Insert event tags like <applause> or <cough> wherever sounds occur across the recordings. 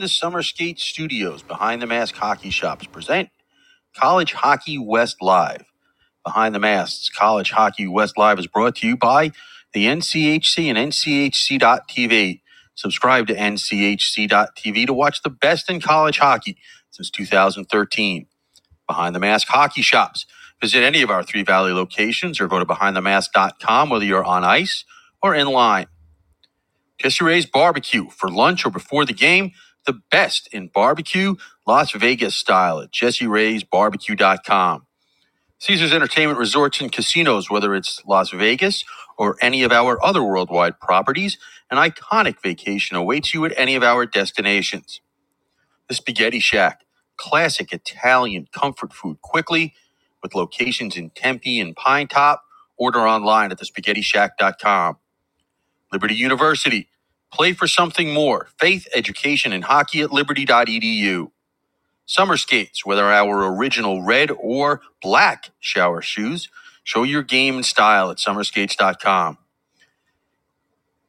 The Summer Skate Studios behind the mask hockey shops present College Hockey West Live. Behind the Masks, College Hockey West Live is brought to you by the NCHC and NCHC.TV. Subscribe to NCHC.TV to watch the best in college hockey since 2013. Behind the Mask Hockey Shops. Visit any of our Three Valley locations or go to BehindTheMask.com whether you're on ice or in line. Jesse Ray's Barbecue for lunch or before the game. The best in barbecue, Las Vegas style at JesseRay'sBarbecue.com. Caesars Entertainment Resorts and Casinos, whether it's Las Vegas or any of our other worldwide properties, an iconic vacation awaits you at any of our destinations. The Spaghetti Shack, classic Italian comfort food quickly with locations in Tempe and Pine Top. Order online at thespaghettishack.com. Liberty University, play for something more. Faith, education, and hockey at liberty.edu. Summer skates, whether our original red or black shower shoes, show your game and style at summerskates.com.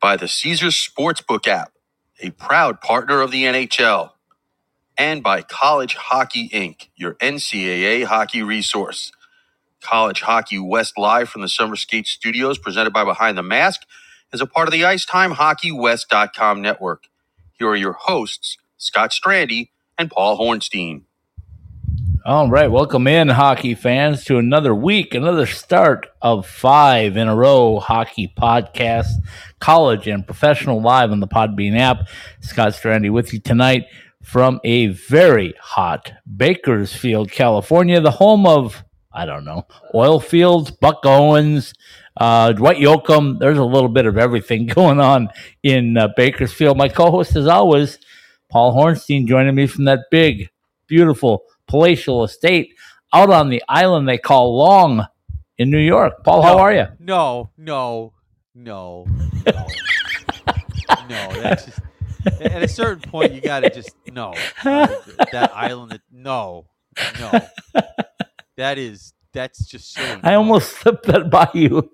By the Caesars Sportsbook app, a proud partner of the NHL. And by College Hockey Inc., your NCAA hockey resource. College Hockey West Live from the Summer Skate Studios, presented by Behind the Mask, is a part of the IcetimeHockeyWest.com network. Here are your hosts, Scott Strandy and Paul Hornstein. All right, welcome in, hockey fans, to another week, another start of five in a row hockey podcast, college and professional live on the Podbean app. Scott Strandy with you tonight from a very hot Bakersfield, California, the home of, I don't know, oil fields, Buck Owens, uh, Dwight Yoakam. There's a little bit of everything <laughs> going on in uh, Bakersfield. My co host, as always, Paul Hornstein, joining me from that big, beautiful, palatial estate out on the island they call Long in New York. Paul, how are you? No, no, no, no, <laughs> no. That's just at a certain point you got to just no. Uh, <laughs> that island, that, no, no. That is that's just silly. <laughs> I almost slipped that by you.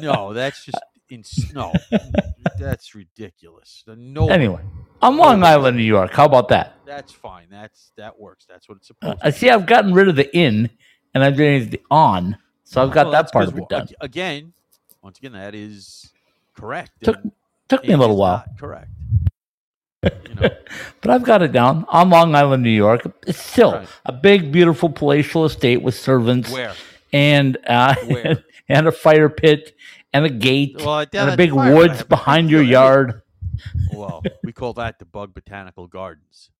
no. That's just ins- no. <laughs> That's ridiculous. No. Anyway, on Long Island, New York. How about that? that's fine. That's that works. That's what it's uh, supposed. To be. I to see. I've gotten rid of the in, and I've doing the on, so I've got Well, that part of it done. Again, once again, that is correct. Took and took me a little while, correct. You know, <laughs> but I've got it down on Long Island, New York. It's still Right. a big, beautiful, palatial estate with servants where? and uh, Where? <laughs> and a fire pit and a gate Well, and a big woods behind your yard. Well, we call that the Bug Botanical Gardens.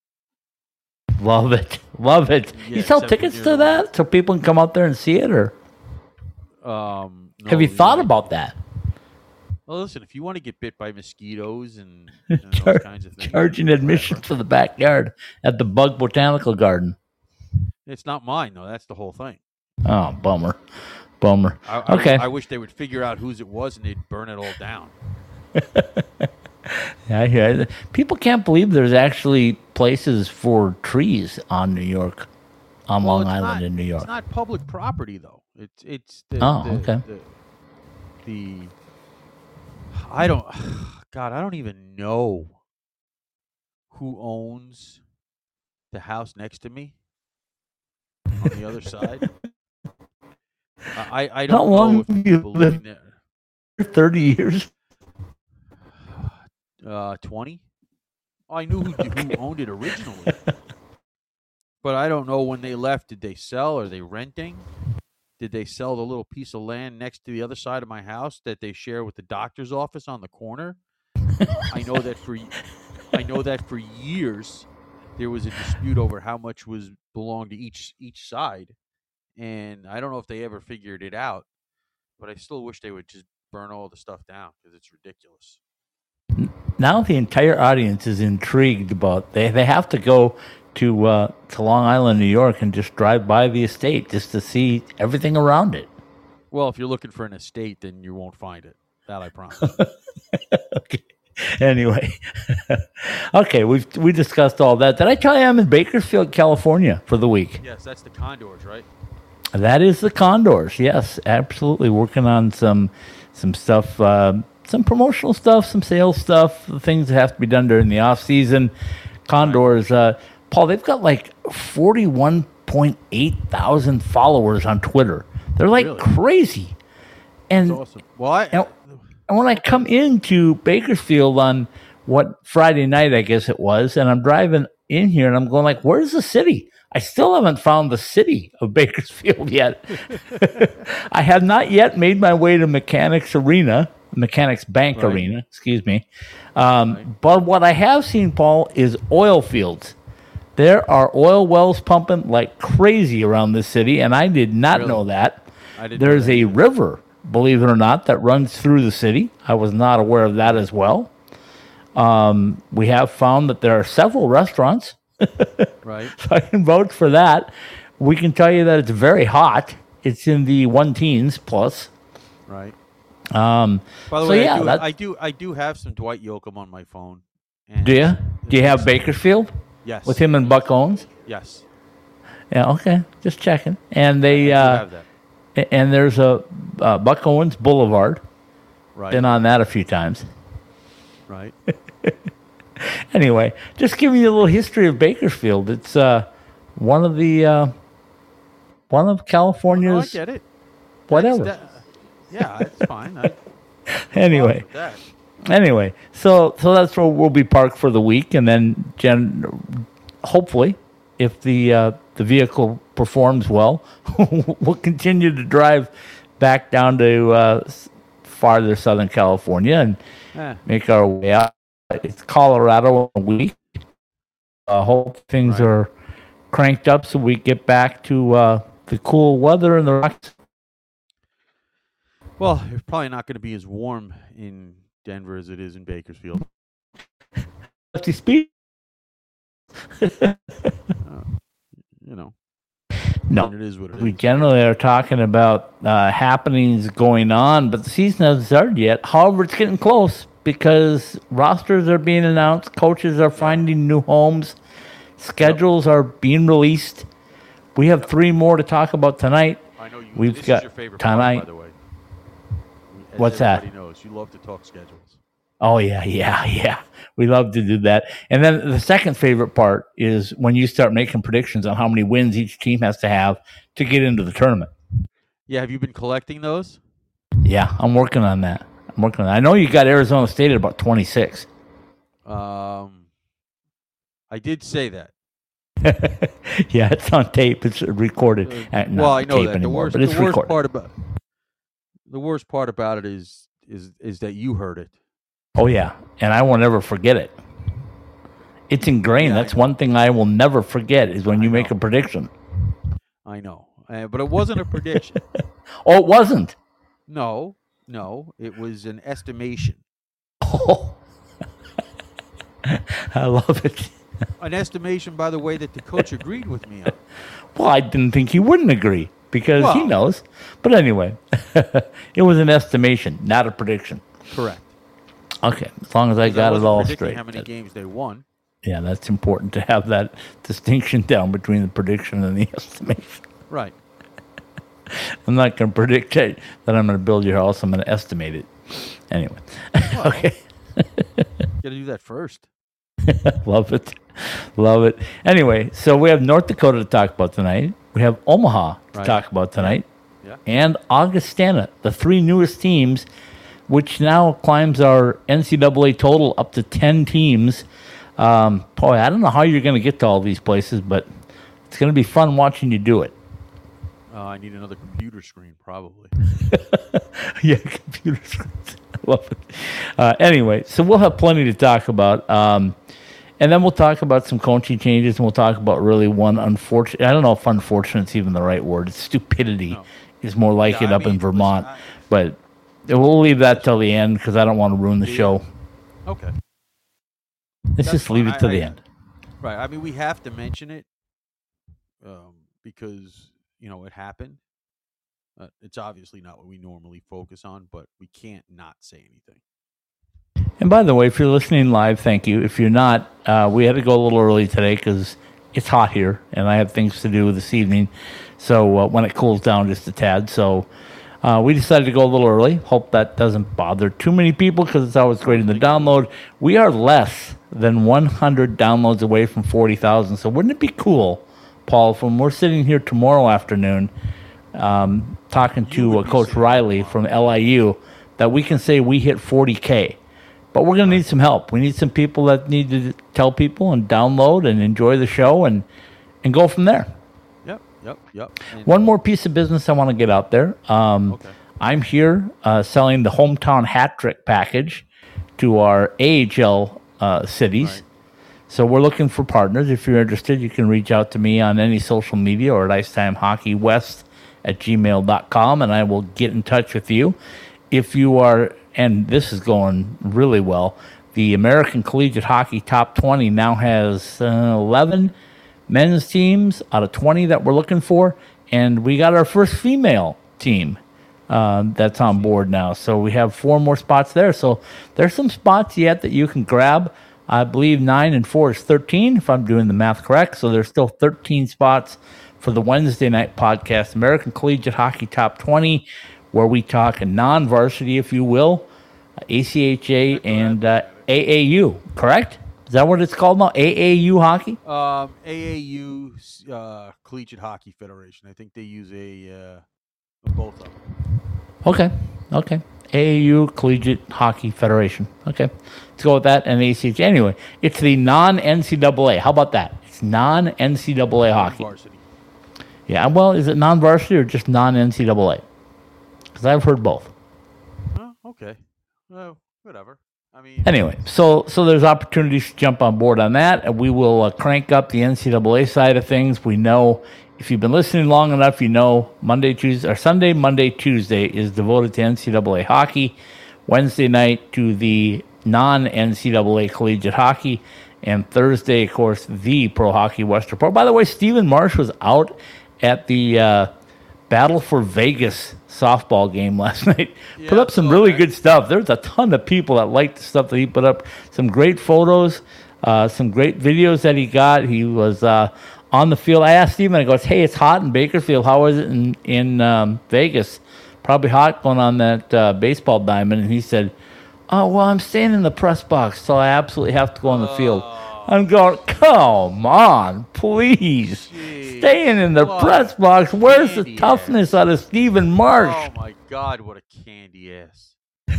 Love it, love it. Yeah, you sell tickets to that so people can come out there and see it, or Um, have you thought know, about that? Well, listen, if you want to get bit by mosquitoes and, <laughs> and Char- those kinds of things, Charging admission to the backyard at the Bug Botanical Garden. It's not mine, though. That's the whole thing. Oh, bummer, bummer. I, I- Okay. I, wish they would figure out whose it was and they'd burn it all down. <laughs> Yeah, I hear it. People can't believe there's actually places for trees on New York, on Well, Long Island not- in New York. It's not public property, though. It's it's the, Oh, the, okay. the, the I don't <sighs> God, I don't even know who owns the house next to me on the other side. I I <laughs> don't long know if you lived- there. Thirty years. <sighs> Uh, twenty. I knew who, Okay. who owned it originally, <laughs> but I don't know when they left. Did they sell? Are they renting? Did they sell the little piece of land next to the other side of my house that they share with the doctor's office on the corner? I know that for I know that for years there was a dispute over how much was belonged to each each side, and I don't know if they ever figured it out. But I still wish they would just burn all the stuff down because it's ridiculous. Now the entire audience is intrigued about. They they have to go to uh, to Long Island, New York, and just drive by the estate just to see everything around it. Well, if you're looking for an estate, then you won't find it. That I promise. <laughs> okay. Anyway, <laughs> okay, we've we discussed all that. Did I tell you I'm in Bakersfield, California for the week? yes, that's the condors, right? That is the Condors. Yes, absolutely. Working on some some stuff uh, some promotional stuff, some sales stuff, the things that have to be done during the off season. Condors, uh, Paul, they've got like forty-one point eight thousand followers on Twitter. They're like Really? crazy. And awesome. Well, I, Now- and when I come into Bakersfield on what Friday night, I guess it was, and I'm driving in here and I'm going like, where's the city? I still haven't found the city of Bakersfield yet. <laughs> I have not yet made my way to Mechanics Arena, Mechanics Bank Right. Arena, excuse me. Um, But what I have seen, Paul, is oil fields. There are oil wells pumping like crazy around this city, and I did not Really? know that. I didn't know There's that a river, believe it or not, that runs through the city. I was not aware of that as well. Um, we have found that there are several restaurants, <laughs> right. so I can vouch for that. We can tell you that it's very hot. It's in the one teens plus. Right. Um, By the So, way, yeah, I, do, I do. I do have some Dwight Yoakam on my phone. Do you? Do you have. Bakersfield Yes. with him and Buck Owens? Yes. Yeah, okay, just checking. And they uh, have that. and there's a uh, Buck Owens Boulevard. Right. Been on that a few times. right. <laughs> anyway, just giving you a little history of Bakersfield. It's uh, one of the uh, one of No, I get it. whatever. That- yeah, it's fine. I, <laughs> anyway, anyway, so so that's where we'll be parked for the week, and then Jen, hopefully, if the uh, the vehicle performs well, <laughs> we'll continue to drive back down to uh, farther Southern California and Eh, make our way out. It's Colorado in a week. I hope things Right. are cranked up so we get back to uh, the cool weather in the Rockies. well, it's probably not going to be as warm in Denver as it is in Bakersfield. Lefty speed? You know, no. it is what it is. We generally are talking about uh, happenings going on, but the season hasn't started yet. However, it's getting close because rosters are being announced, coaches are finding new homes, schedules are being released. We have three more to talk about tonight. I know you. We've this got is your favorite part, tonight- by the way. As What's that? everybody knows you love to talk schedules. Oh yeah, yeah, <laughs> yeah. We love to do that. And then the second favorite part is when you start making predictions on how many wins each team has to have to get into the tournament. Yeah, have you been collecting those? Yeah, I'm working on that. I'm working on that. I know you got Arizona State at about 26. Um, I did say that. <laughs> yeah, it's on tape. It's recorded. Uh, Uh, well, I know tape that. anymore, the worst, but it's the worst recorded. part about the worst part about it is is is that you heard it. Oh yeah, and I will never forget it. It's ingrained. Yeah, That's one thing I will never forget is when I you make a prediction. I know, uh, but it wasn't a prediction. <laughs> Oh, it wasn't. no, no, it was an estimation. Oh. <laughs> I love it. An estimation, by the way, that the coach agreed with me on. Well, I didn't think he wouldn't agree because he knows. But anyway, <laughs> it was an estimation, not a prediction. Correct. Okay, as long as I got it all straight. How many That- games they won? yeah, that's important to have that distinction down between the prediction and the <laughs> estimation. Right. I'm not going to predict that I'm going to build your house. I'm going to estimate it. Anyway, <laughs> okay. Got to do that first. <laughs> Love it. Love it. Anyway, so we have North Dakota to talk about tonight. We have Omaha to Right. talk about tonight. Yeah. And Augustana, the three newest teams, which now climbs our NCAA total up to 10 teams. Um, boy, I don't know how you're going to get to all these places, but it's going to be fun watching you do it. Uh, I need another computer screen, probably. <laughs> yeah, computer screens. <laughs> I love it. Uh, anyway, so we'll have plenty to talk about. Um, and then we'll talk about some coaching changes, and we'll talk about really one unfortunate. I don't know if unfortunate is even the right word. It's stupidity No. is more like Yeah, it I up in mean, listen, Vermont. But we'll leave that till the end because I don't want to ruin the show. Okay. Let's That's just leave fine. it to I- the I- end. Right. I mean, we have to mention it um, because you know it happened. Uh, it's obviously not what we normally focus on, but we can't not say anything. And by the way, if you're listening live, thank you. If you're not, uh, we had to go a little early today because it's hot here, and I have things to do this evening. So uh, when it cools down just a tad, so Uh, we decided to go a little early. Hope that doesn't bother too many people because it's always great in the download. We are less than 100 downloads away from 40,000. So wouldn't it be cool, Paul, when we're sitting here tomorrow afternoon um, talking to uh, Coach Riley from LIU that we can say we hit 40K? But we're going to need some help. We need some people that need to tell people and download and enjoy the show and, and go from there. Yep, yep, yep. And- One more piece of business I want to get out there. Um, Okay. I'm here uh, selling the hometown hat trick package to our AHL uh, cities. Right. So we're looking for partners. If you're interested, you can reach out to me on any social media or at icetimehockeywest at gmail.com and I will get in touch with you. If you are, and this is going really well, the American Collegiate Hockey Top 20 now has uh, 11 men's teams out of 20 that we're looking for. And we got our first female team um, that's on board now. So we have four more spots there. So there's some spots yet that you can grab. I believe nine and four is 13, if I'm doing the math correct. So there's still 13 spots for the Wednesday night podcast, American Collegiate Hockey Top 20, where we talk non varsity, if you will, ACHA and uh, AAU, correct? Is that what it's called now? AAU hockey? Um, AAU uh, Collegiate Hockey Federation. I think they use a uh, both of them. Okay. Okay. AAU Collegiate Hockey Federation. Okay. Let's go with that and ACH. Anyway, it's the non NCAA. How about that? It's non NCAA hockey. Varsity. Yeah. Well, is it non varsity or just non NCAA? Because I've heard both. Oh, okay. Well, whatever. I mean, Anyway, so so there's opportunities to jump on board on that, and we will uh, crank up the NCAA side of things. We know if you've been listening long enough, you know Monday, Tuesday, or Sunday, Monday, Tuesday is devoted to NCAA hockey. Wednesday night to the non NCAA collegiate hockey, and Thursday, of course, the Pro Hockey West report. By the way, Stephen Marsh was out at the uh, Battle for Vegas softball game <laughs> last night. put up some really that. good stuff. There's a ton of people that liked the stuff that he put up. Some great photos, uh, some great videos that he got. He was uh, on the field. I asked Steven, I goes, hey, it's hot in Bakersfield. How is it in, in um, Vegas? Probably hot going on that uh, baseball diamond. And he said, oh, well, I'm staying in the press box, so I absolutely have to go on the field. I'm going, come on, please. Gee, Staying in the what press box. Where's the toughness out of Stephen Marsh? Oh my God, what a candy ass! <laughs>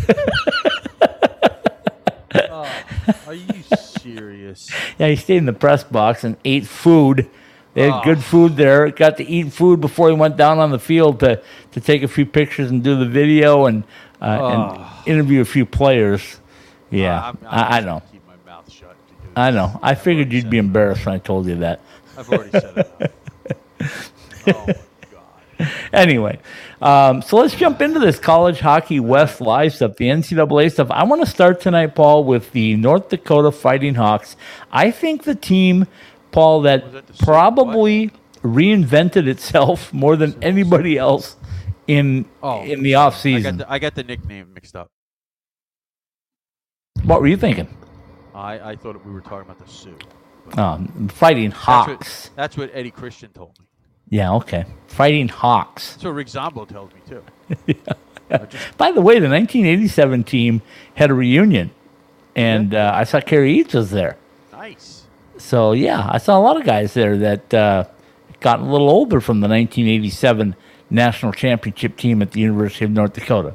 oh, are you serious? Yeah, he stayed in the press box and ate food. They had Oh. good food there. Got to eat food before he went down on the field to, to take a few pictures and do the video and uh, Oh. and interview a few players. Yeah, I'm, I'm I, I just know. gonna Keep my mouth shut. because I know. I I've figured already you'd be embarrassed when I told you that. I've already said it. <laughs> oh my God! Anyway, um, so let's jump into this college hockey West live stuff, the NCAA stuff. I want to start tonight, Paul, with the North Dakota Fighting Hawks. I think the team, Paul, that that the probably reinvented itself <laughs> more than anybody else in Oh, in the I off got season. the, I got the nickname mixed up. What were you thinking? I, I thought we were talking about the Sioux. Um, fighting That's Hawks. what, that's what Eddie Christian told me. Yeah, okay. Fighting Hawks. That's what Rick Zombo tells me too. <laughs> I just- By the way, the 1987 team had a reunion, and uh, I saw Kerry Eads was there. nice. So yeah, I saw a lot of guys there that uh, got a little older from the 1987 national championship team at the University of North Dakota.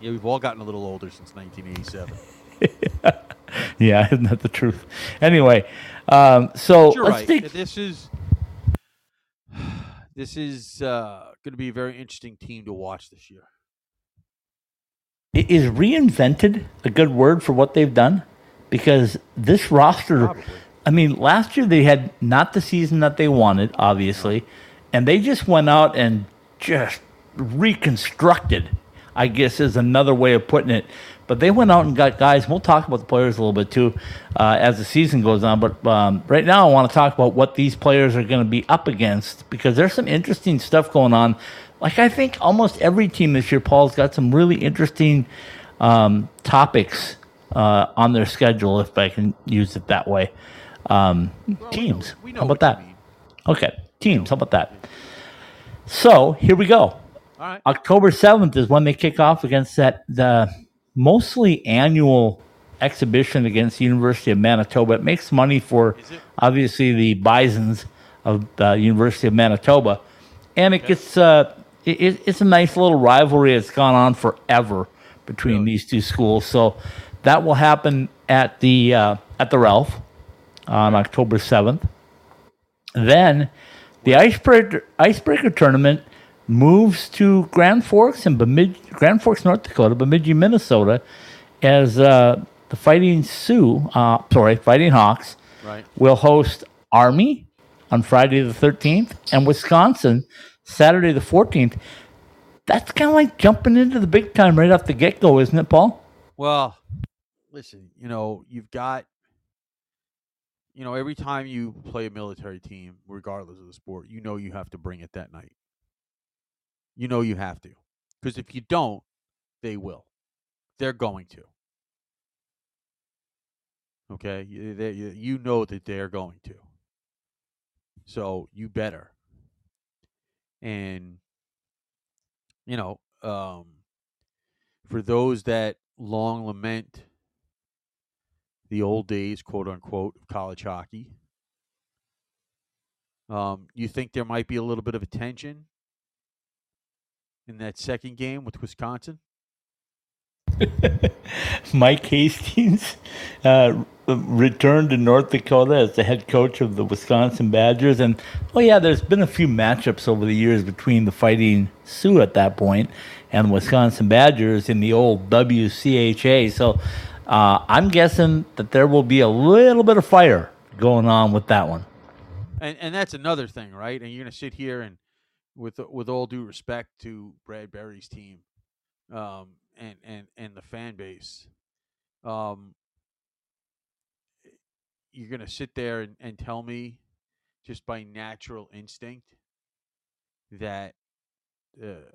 Yeah, we've all gotten a little older since 1987. <laughs> Yeah, isn't that the truth? Anyway, um, so right. take. This is <sighs> this is uh, going to be a very interesting team to watch this year. Is reinvented a good word for what they've done? Because this roster, Probably. I mean, last year they had not the season that they wanted, obviously, and they just went out and just reconstructed. I guess is another way of putting it. But they went out and got guys. And We'll talk about the players a little bit too uh, as the season goes on. But um, right now, I want to talk about what these players are going to be up against because there's some interesting stuff going on. Like I think almost every team this year, Paul's got some really interesting um, topics uh, on their schedule, if I can use it that way. Um, Well, we know- teams. We know How about that? Okay, teams. How about that? So here we go. All right. October 7th is when they kick off against that the mostly annual exhibition against the University of Manitoba. It makes money for obviously the Bisons of the University of Manitoba, and it gets uh, it- it's a nice little rivalry. that's gone on forever between Really? these two schools. So that will happen at the uh, at the Ralph on October 7th. Then the icebreaker icebreaker tournament moves to Grand Forks and Bemidji, Grand Forks, North Dakota, Bemidji, Minnesota, as uh, the Fighting Sioux, uh, sorry, Fighting Hawks, Right. will host Army on Friday the 13th and Wisconsin Saturday the 14th. That's kind of like jumping into the big time right off the get go, isn't it, Paul? Well, listen, you know, you've got, you know, every time you play a military team, regardless of the sport, you know you have to bring it that night. You know you have to. Because if you don't, they will. They're going to. Okay? You, know that they're going to. So you better. And, you know, um, for those that long lament the old days, quote unquote, of college hockey, um, you think there might be a little bit of a tension in that second game with Wisconsin? <laughs> Mike Hastings uh, returned to North Dakota as the head coach of the Wisconsin Badgers. And, oh, yeah, there's been a few matchups over the years between the Fighting Sioux at that point and the Wisconsin Badgers in the old WCHA. So uh, I'm guessing that there will be a little bit of fire going on with that one. And and that's another thing, right? And you're gonna sit here and with with all due respect to Brad Berry's team, um, and and and the fan base, um, you're gonna sit there and, and tell me, just by natural instinct, that uh,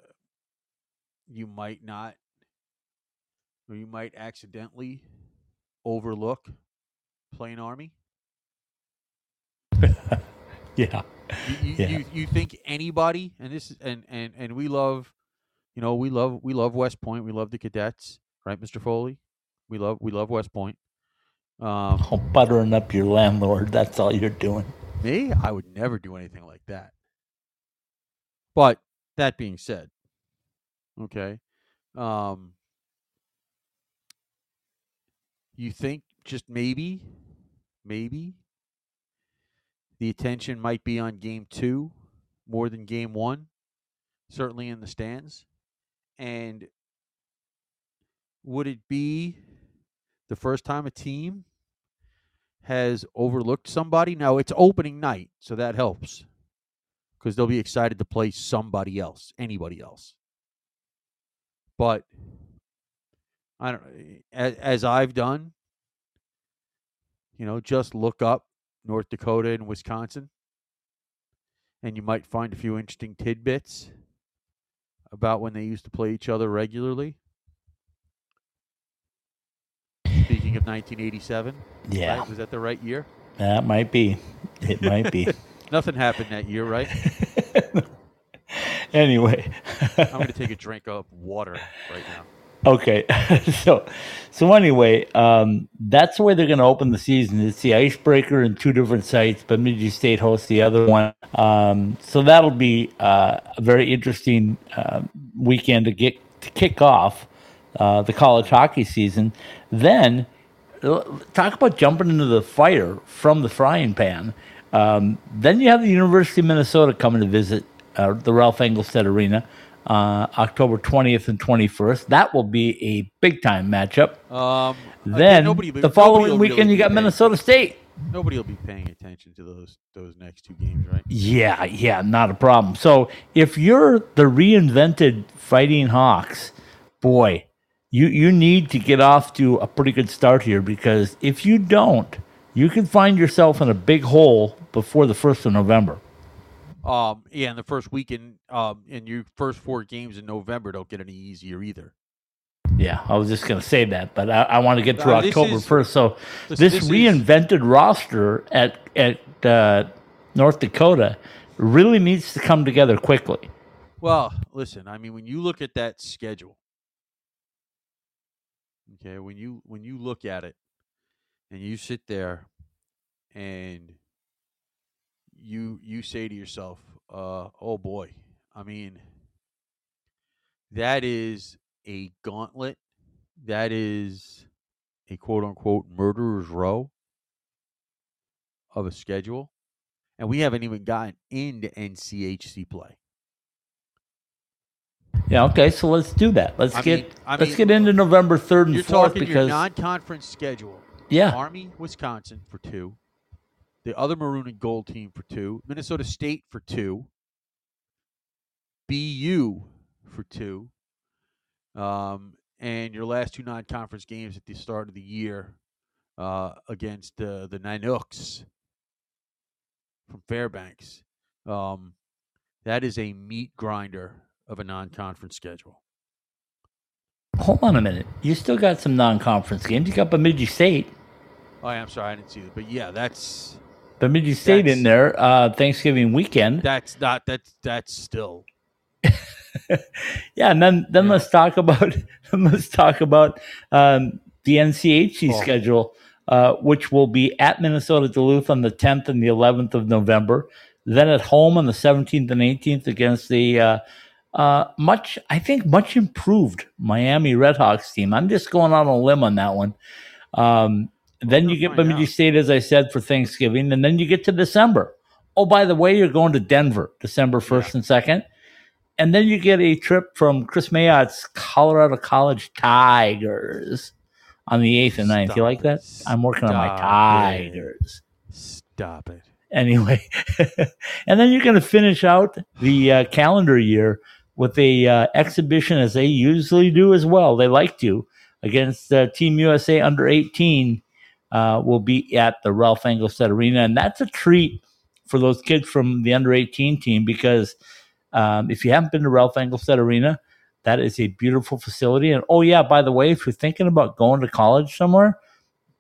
you might not, or you might accidentally overlook plain army. <laughs> Yeah. You, you, Yeah. you, you think anybody and this is and, and and we love you know we love we love west point we love the cadets right mr foley we love we love west point um Oh, buttering up your landlord. That's all you're doing. me i would never do anything like that but that being said okay um you think just maybe maybe the attention might be on game two more than game one certainly in the stands. And would it be the first time a team has overlooked somebody? Now it's opening night so that helps because they'll be excited to play somebody else anybody else. But i don't as, as i've done you know just look up north dakota and wisconsin and you might find a few interesting tidbits about when they used to play each other regularly speaking of 1987 Yeah, right? was that the right year that might be. It might be. <laughs> nothing happened that year right <laughs> anyway. i'm going to take a drink of water right now <laughs> Okay, <laughs> so so anyway, um, that's way they're going to open the season. It's the icebreaker in two different sites. Bemidji State hosts the other one, um, so that'll be uh, a very interesting uh, weekend to get to kick off uh, the college hockey season. Then talk about jumping into the fire from the frying pan. Um, then you have the University of Minnesota coming to visit uh, the Ralph Engelstad Arena uh, October 20th and 21st. That will be a big time matchup. Um, Then nobody the following weekend, really you got Minnesota State. Nobody will be paying attention to those those next two games, right? Yeah, yeah, not a problem. So if you're the reinvented Fighting Hawks, boy, you you need to get off to a pretty good start here because if you don't, you can find yourself in a big hole before the first of November. Um, yeah, and the first weekend, um, in your first four games in November don't get any easier either. Yeah, I was just going to say that, but I, I want to get through Uh, October first. So this- this, this is- reinvented roster at at uh, North Dakota really needs to come together quickly. Well, listen, I mean, when you look at that schedule, okay, when you when you look at it, and you sit there, and you say to yourself, uh, "Oh boy," I mean, that is a gauntlet. That is a quote unquote murderer's row of a schedule, and we haven't even gotten into NCHC play. Yeah, okay, so let's do that. Let's I get mean- I let's mean, get into November third and You're fourth talking your because non-conference schedule. yeah, Army, Wisconsin for two. The other maroon and gold team for two. Minnesota State for two. BU for two. Um, and your last two non-conference games at the start of the year uh, against uh, the Nanooks from Fairbanks. Um, that is a meat grinder of a non-conference schedule. hold on a minute. You still got some non-conference games. You got Bemidji State, Oh, yeah, I'm sorry, I didn't see that, but yeah, that's Bemidji State in there. Uh, Thanksgiving weekend. that's not that's that's still <laughs> Yeah, and then then Yeah. let's talk about <laughs> let's talk about um, the NCHC Oh. schedule, uh, which will be at Minnesota Duluth on the 10th and the 11th of November. Then at home on the 17th and 18th against the uh, uh, much I think much improved Miami Redhawks team. I'm just going on a limb on that one. Um, then you get Bemidji out. State, as I said, for Thanksgiving, and then you get to December. Oh, by the way, you're going to Denver December 1st and 2nd. And then you get a trip from Kris Mayotte's Colorado College Tigers on the 8th and 9th. You like that? I'm working on my Stop it. Tigers. Stop it. Anyway, <laughs> and then you're going to finish out the uh, calendar year with a uh, exhibition, as they usually do as well. They like to against uh, Team USA under 18. Uh, will be at the Ralph Engelstad Arena, and that's a treat for those kids from the under 18 team because um, if you haven't been to Ralph Engelstad Arena, that is a beautiful facility. And oh yeah, by the way, if you're thinking about going to college somewhere,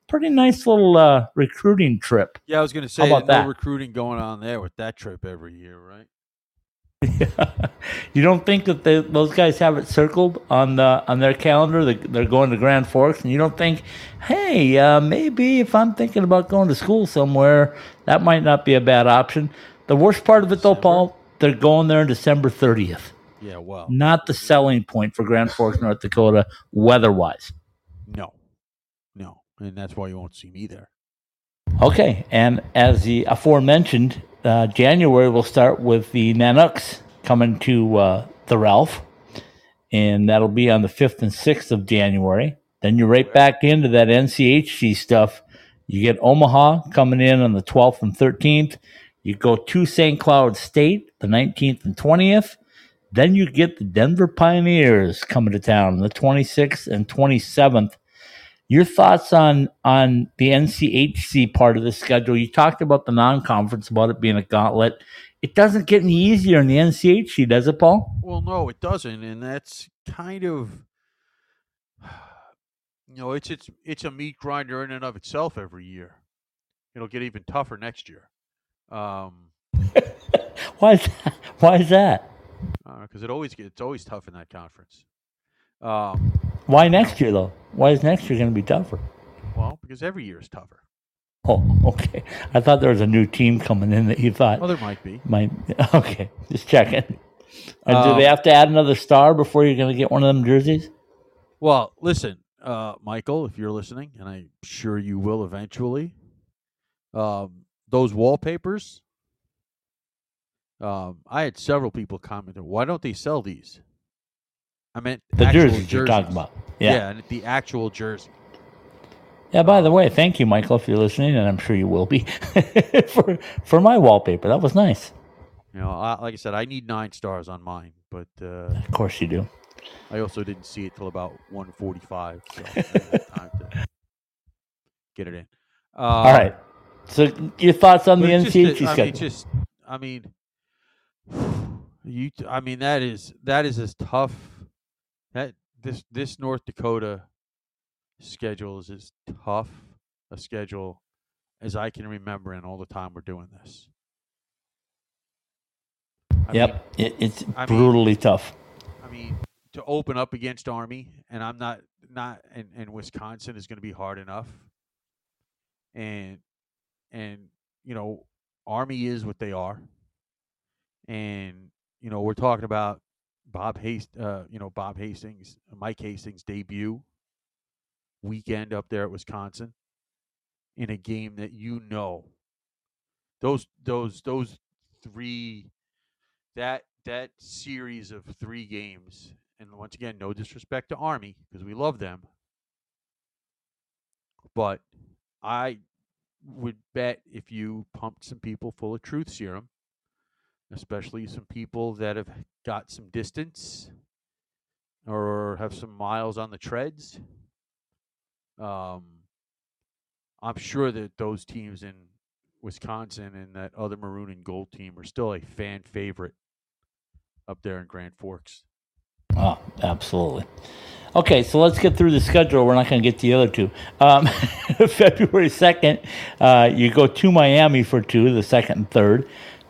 pretty nice little uh, recruiting trip. Yeah, I was going to say about no that? recruiting going on there with that trip every year, right? <laughs> you don't think that they, those guys have it circled on the on their calendar? They, they're going to Grand Forks, and you don't think, hey, uh, maybe if I'm thinking about going to school somewhere, that might not be a bad option. The worst part of it, though, Paul, they're going there on December 30th. Yeah, well, Not the selling point for Grand Forks, North Dakota, weather-wise. no, no, and that's why you won't see me there. Okay, and as the aforementioned, uh, January will start with the Nanooks coming to uh, the Ralph, and that'll be on the fifth and sixth of January. Then you're right back into that NCHC stuff. You get Omaha coming in on the twelfth and thirteenth. You go to St. Cloud State the nineteenth and twentieth. Then you get the Denver Pioneers coming to town on the twenty sixth and twenty seventh. Your thoughts on on the NCHC part of the schedule? You talked about the non-conference, about it being a gauntlet. It doesn't get any easier in the NCHC, does it, Paul? Well, no, it doesn't, and that's kind of, you know, it's it's it's a meat grinder in and of itself every year. It'll get even tougher next year, um, <laughs> Why is that? Why is that? because it always gets it's always tough in that conference. Um, Why next year though? Why is next year going to be tougher? well, because every year is tougher. Oh, <laughs> okay. I thought there was a new team coming in that you thought Well, there might be. might. <laughs> Okay, just checking. And do Um, they have to add another star before you're going to get one of them jerseys? Well, listen, uh, Michael, if you're listening, and I'm sure you will eventually, um, those wallpapers. Um, I had several people comment, "Why don't they sell these?" I meant The jerseys, you're talking about. Yeah. Yeah. and the actual jersey. Yeah, by the way, thank you, Michael, if you're listening, and I'm sure you will be, <laughs> for for my wallpaper. That was nice. You know, I, like I said, I need nine stars on mine, but uh, Of course you do. I also didn't see it till about 1:45, so I didn't have <laughs> time to get it in. Uh, All right. So your thoughts on the NCHC that- I mean, just I mean, <sighs> you. I mean, that is that is as tough. That this this North Dakota schedule is as tough a schedule as I can remember in all the time we're doing this. I Yep, it, it's I mean- brutally tough. I mean, to open up against Army, and I'm not not and, and Wisconsin is going to be hard enough. And and you know, Army is what they are. And you know, we're talking about Bob Hast, uh, you know, Bob Hastings, Mike Hastings debut weekend up there at Wisconsin in a game that you know. Those those those three that that series of three games and once again no disrespect to army because we love them but i would bet if you pumped some people full of truth serum especially some people that have got some distance or have some miles on the treads um i'm sure that those teams in wisconsin and that other maroon and gold team are still a fan favorite up there in grand forks Oh, absolutely. Okay, so let's get through the schedule. We're not going to get the other two. Um, <laughs> February 2nd, uh, you go to Miami for two, the second and third.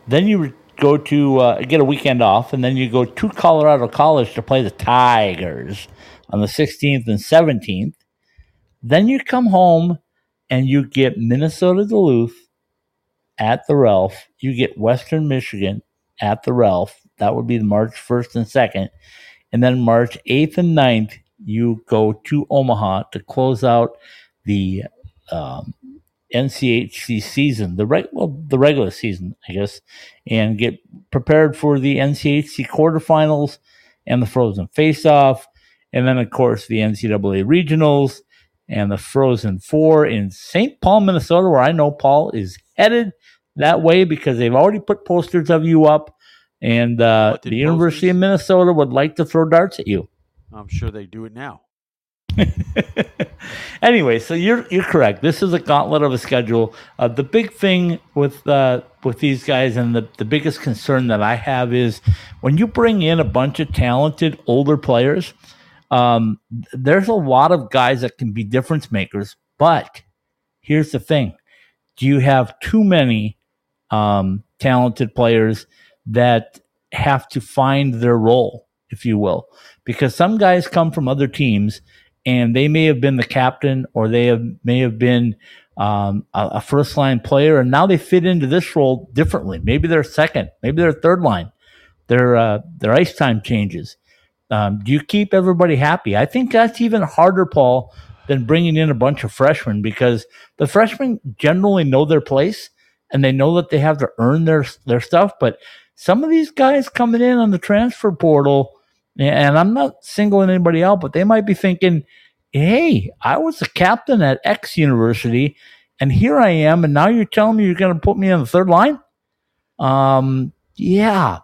Then you go to uh, get a weekend off, and then you go to Colorado College to play the Tigers on the 16th and 17th. Then you come home and you get Minnesota Duluth at the Ralph. You get Western Michigan at the Ralph. That would be March 1st and 2nd. And then March 8th and 9th, you go to Omaha to close out the um, NCHC season, the reg- well, the regular season, I guess, and get prepared for the NCHC quarterfinals and the Frozen Face-Off, and then of course the NCAA regionals and the Frozen Four in St. Paul, Minnesota, where I know Paul is headed that way because they've already put posters of you up, and uh, the University of? Minnesota would like to throw darts at you. i'm sure they do it now <laughs> anyway, so you're you're correct. This is a gauntlet of a schedule. Uh, the big thing with uh, with these guys, and the, the biggest concern that I have is when you bring in a bunch of talented older players. Um, there's a lot of guys that can be difference makers, but here's the thing: do you have too many um, talented players that have to find their role, if you will? Because some guys come from other teams and they may have been the captain or they have, may have been um, a, a first line player, and now they fit into this role differently. Maybe they're second, maybe they're third line. Their uh, their ice time changes. Um, do you keep everybody happy? I think that's even harder, Paul, than bringing in a bunch of freshmen because the freshmen generally know their place and they know that they have to earn their their stuff. But some of these guys coming in on the transfer portal, and I'm not singling anybody out, but they might be thinking, "Hey, I was a captain at X university, and here I am, and now you're telling me you're going to put me on the third line." Um, yeah,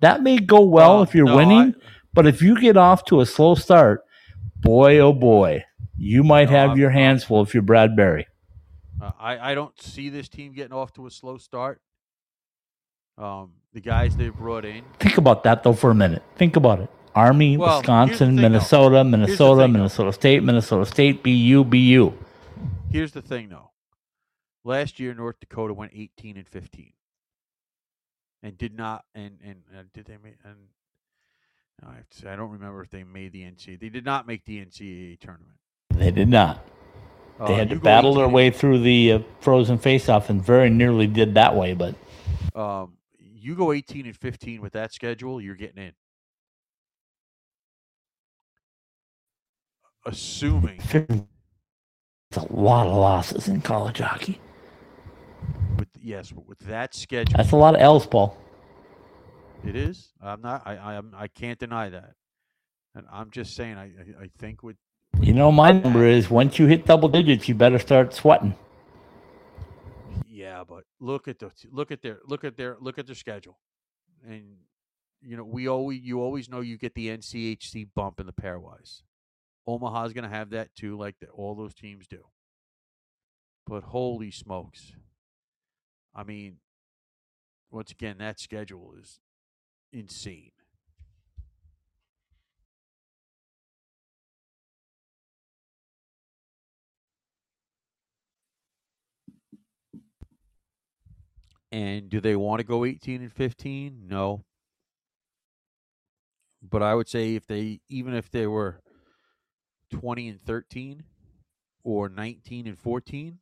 that may go well Well, if you're no, winning, I- but if you get off to a slow start, boy, oh boy, you might No, have I'm- your hands full if you're Brad Berry. Uh, I, I don't see this team getting off to a slow start. Um, the guys they brought in, Think about that though for a minute. Think about it. Army, Well, Wisconsin, thing. Minnesota, Minnesota, thing. Minnesota State, Minnesota State, BU, BU. here's the thing though. Last year, North Dakota went 18 and 15, and did not. And and uh, did they make? And no, I, have to say, I don't remember if they made the NCAA. They did not make the NCAA tournament. They did not. They Uh, had to battle their way through the uh, frozen face-off and very nearly did that way, but Um, you go 18 and 15 with that schedule, you're getting in. Assuming it's a lot of losses in college hockey. with yes, with that schedule, That's a lot of L's, Paul. it is. I'm not. I I. I can't deny that. And I'm just saying. I, I think with You know, my number is once you hit double digits, you better start sweating. Yeah, but look at the look at their look at their look at their schedule, and you know we always you always know you get the NCHC bump in the pairwise. Omaha's going to have that too, like the, all those teams do. But holy smokes! I mean, once again, that schedule is insane. And do they want to go 18 and 15? No. But I would say if they even if they were 20 and 13 or 19 and 14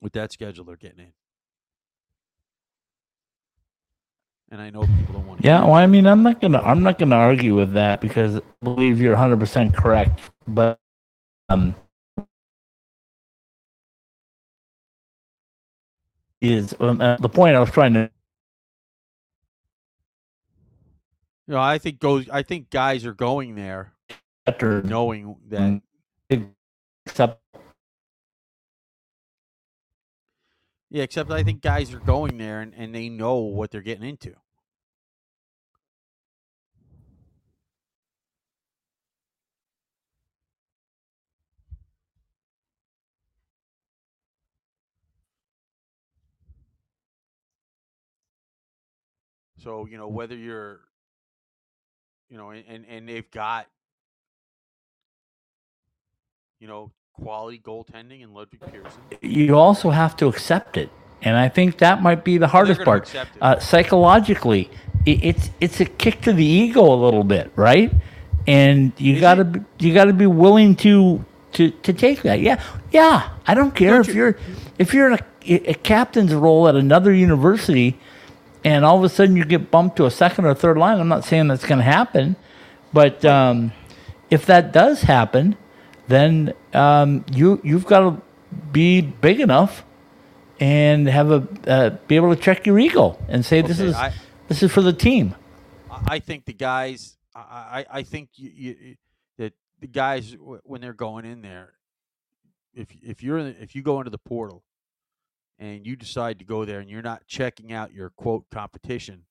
with that schedule they're getting in. And I know people don't want to Yeah, well, I mean, I'm not gonna, I'm not gonna argue with that because I believe you're 100 percent correct. But um, is um, uh, the point I was trying to You know, I think goes I think guys are going there better knowing that except Yeah, except I think guys are going there and, and they know what they're getting into. So, you know, whether you're you know, and, and, and they've got you know, quality goaltending in Ludvig Persson. you also have to accept it, and I think that might be the hardest part. Uh, psychologically, it, it's it's a kick to the ego a little bit, right? And you Is gotta it? be, you gotta be willing to to to take that. Yeah, yeah. I don't care Don't if you- you're if you're in a, a captain's role at another university, and all of a sudden you get bumped to a second or third line. I'm not saying that's going to happen, but um, if that does happen, then um, you you've got to be big enough and have a uh, be able to check your ego and say this Okay, is I- this is for the team. I think the guys. I I, I think you, you, that the guys when they're going in there, if if you're in, if you go into the portal, and you decide to go there and you're not checking out your quote competition,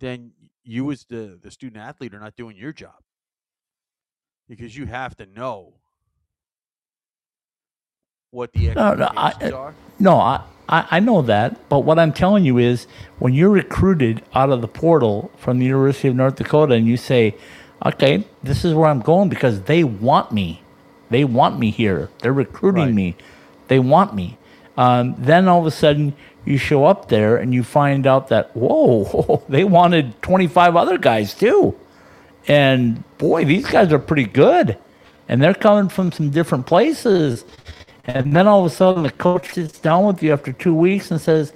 then you as the the student athlete are not doing your job because you have to know what the No, no, I- expectations uh, are. No, I, I I know that, but what I'm telling you is when you're recruited out of the portal from the University of North Dakota and you say, okay, this is where I'm going because they want me. They want me here. They're recruiting Right. me. They want me. Um, then all of a sudden you show up there and you find out that, whoa, <laughs> they wanted 25 other guys too. And boy, these guys are pretty good. And they're coming from some different places. And then all of a sudden, the coach sits down with you after two weeks and says,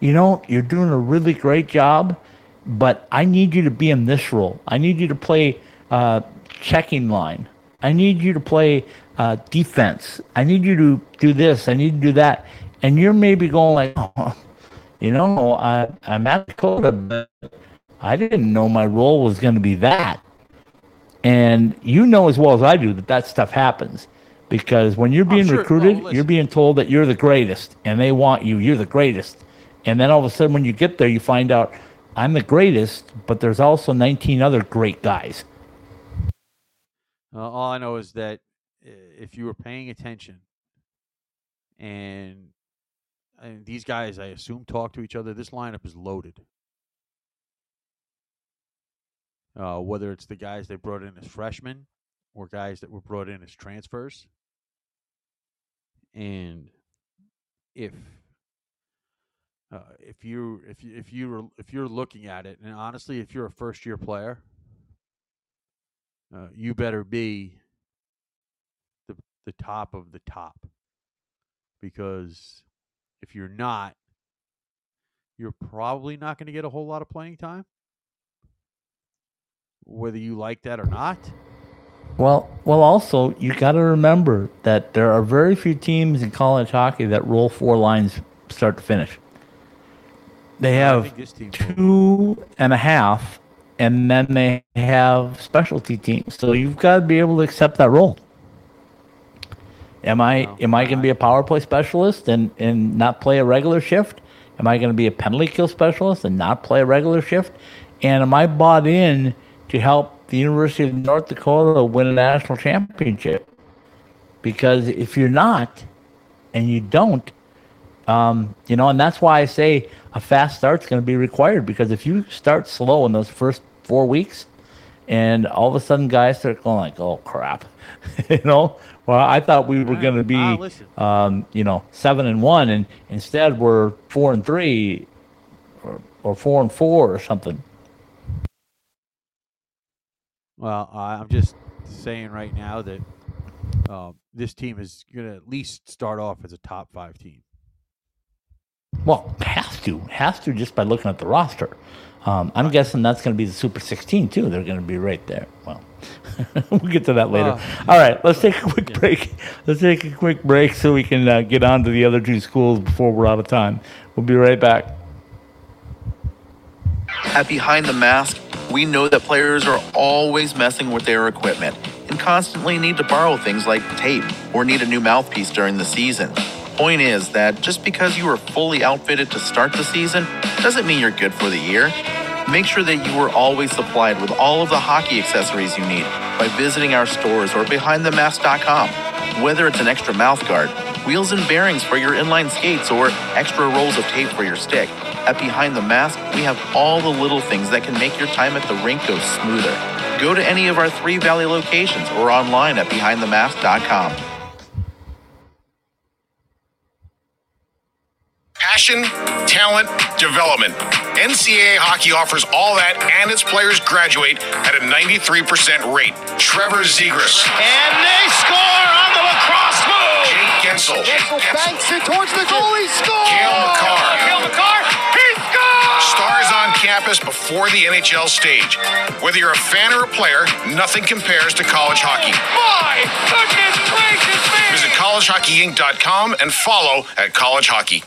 You know, you're doing a really great job, but I need you to be in this role. I need you to play uh, checking line. I need you to play uh, defense. I need you to do this. I need to do that. And you're maybe going like, <laughs> oh, you know, I, I'm at Dakota, but I didn't know my role was going to be that. And you know as well as I do that that stuff happens because when you're being sure. Recruited, you're being told that you're the greatest and they want you. You're the greatest. And then all of a sudden, when you get there, you find out I'm the greatest, but there's also 19 other great guys. Uh, all I know is that if you were paying attention, and and these guys, I assume, talk to each other. This lineup is loaded. Uh, whether it's the guys they brought in as freshmen or guys that were brought in as transfers, and if uh, if you if if you if you're looking at it, and honestly, if you're a first year player, uh, you better be the top of the top because if you're not, you're probably not going to get a whole lot of playing time, whether you like that or not. Well, well, also you got to remember that there are very few teams in college hockey that roll four lines start to finish. They have think this team will. two and a half, and then they have specialty teams. So you've got to be able to accept that role. Am I Well, am I going to be a power play specialist and and not play a regular shift? Am I going to be a penalty kill specialist and not play a regular shift? And am I bought in to help the University of North Dakota win a national championship? Because if you're not, and you don't, um, you know, and that's why I say a fast start's going to be required. Because if you start slow in those first four weeks, and all of a sudden guys start going like, "Oh crap," <laughs> you know. Well, I thought we were going to be, listen. um, you know, seven and one, and instead we're four and three, or, or four and four, or something. Well, I'm just saying right now that um, this team is going to at least start off as a top five team. Well, has to, has to, just by looking at the roster. Um, I'm guessing that's going to be the Super 16 too. They're going to be right there. Well, <laughs> we'll get to that later. Uh, All right, let's take a quick break. Let's take a quick break so we can uh, get on to the other two schools before we're out of time. We'll be right back. At Behind the Mask, we know that players are always messing with their equipment and constantly need to borrow things like tape or need a new mouthpiece during the season. Point is that just because you are fully outfitted to start the season doesn't mean you're good for the year. Make sure that you are always supplied with all of the hockey accessories you need by visiting our stores or behindthemask.com. Whether it's an extra mouth guard, wheels and bearings for your inline skates, or extra rolls of tape for your stick, at Behind the Mask, we have all the little things that can make your time at the rink go smoother. Go to any of our three Valley locations or online at behindthemask.com. Passion, talent, development. NCAA hockey offers all that, and its players graduate at a 93% rate. Trevor Zegras, And they score on the lacrosse move. Jake Guentzel, Guentzel banks it towards the goal. He scores. Cale Makar. Cale Makar. He scores. stars on campus before the NHL stage. Whether you're a fan or a player, nothing compares to college hockey. My goodness gracious me. Visit collegehockeyinc.com and follow at College Hockey.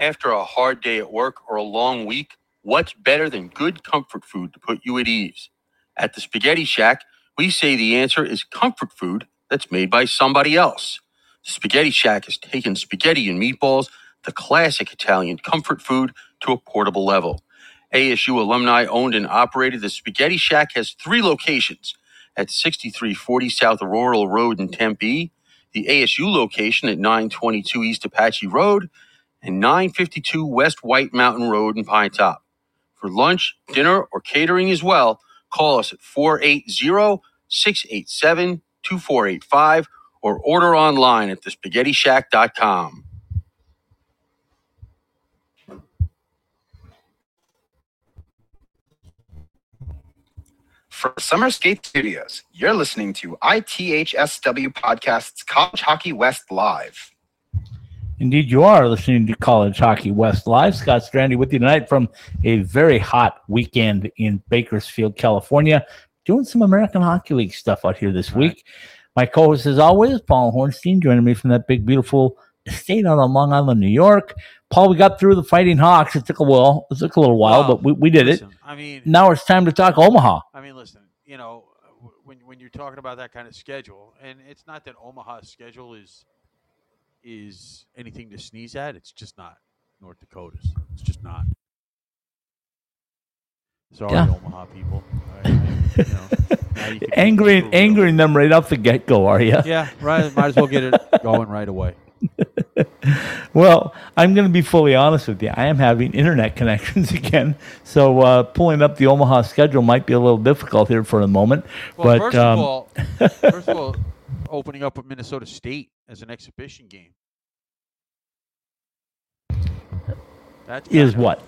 After a hard day at work or a long week, what's better than good comfort food to put you at ease? At the Spaghetti Shack, we say the answer is comfort food that's made by somebody else. The Spaghetti Shack has taken spaghetti and meatballs, the classic Italian comfort food, to a portable level. ASU alumni owned and operated, the Spaghetti Shack has three locations at 6340 South Rural Road in Tempe, the ASU location at 922 East Apache Road, and 952 West White Mountain Road in Pinetop. For lunch, dinner, or catering as well, call us at 480 687 2485 or order online at thespaghettishack.com. From Summer Skate Studios, you're listening to ITHSW Podcast's College Hockey West Live. Indeed, you are listening to College Hockey West Live. Scott Strandy with you tonight from a very hot weekend in Bakersfield, California, doing some American Hockey League stuff out here this week. My co host, as always, Paul Hornstein, joining me from that big, beautiful estate out on Long Island, New York. Paul, we got through the Fighting Hawks. It took a while. It took a little while, Well, but we, we did it. I mean, Now it's time to talk Omaha. I mean, listen, you know, when when you're talking about that kind of schedule, and it's not that Omaha's schedule is is anything to sneeze at. It's just not North Dakota's. It's just not. Sorry, Yeah. Omaha people. I, you know, can angering, make it real. angering them right off the get go, are you? Yeah, right. Might as well get it <laughs> going right away. Well, I'm going to be fully honest with you. I am having internet <laughs> connections again, so uh, pulling up the Omaha schedule might be a little difficult here for a moment. Well, but first um, of all, <laughs> first of all, opening up with Minnesota State as an exhibition game. That's is of- what?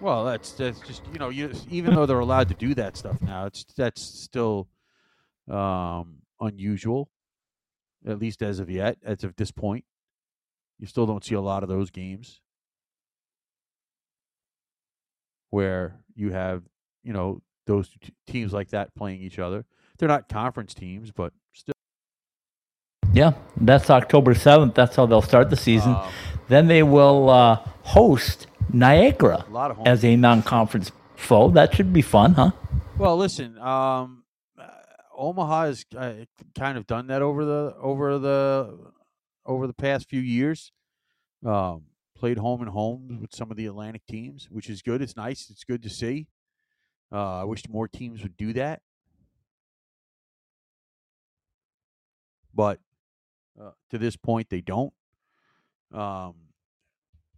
Well, that's that's just you know you even though they're allowed to do that stuff now, it's that's still um, unusual, at least as of yet, as of this point. You still don't see a lot of those games where you have you know those teams like that playing each other. They're not conference teams, but still. Yeah, that's October 7th. That's how they'll start the season. Then they will uh, host Niagara a lot of as a non conference foe. That should be fun, huh? Well, listen, um, uh, Omaha has uh, kind of done that over the over the over the past few years. Um, played home and home with some of the Atlantic teams, which is good. It's nice. It's good to see. Uh, I wish more teams would do that, but uh, to this point, they don't. Um,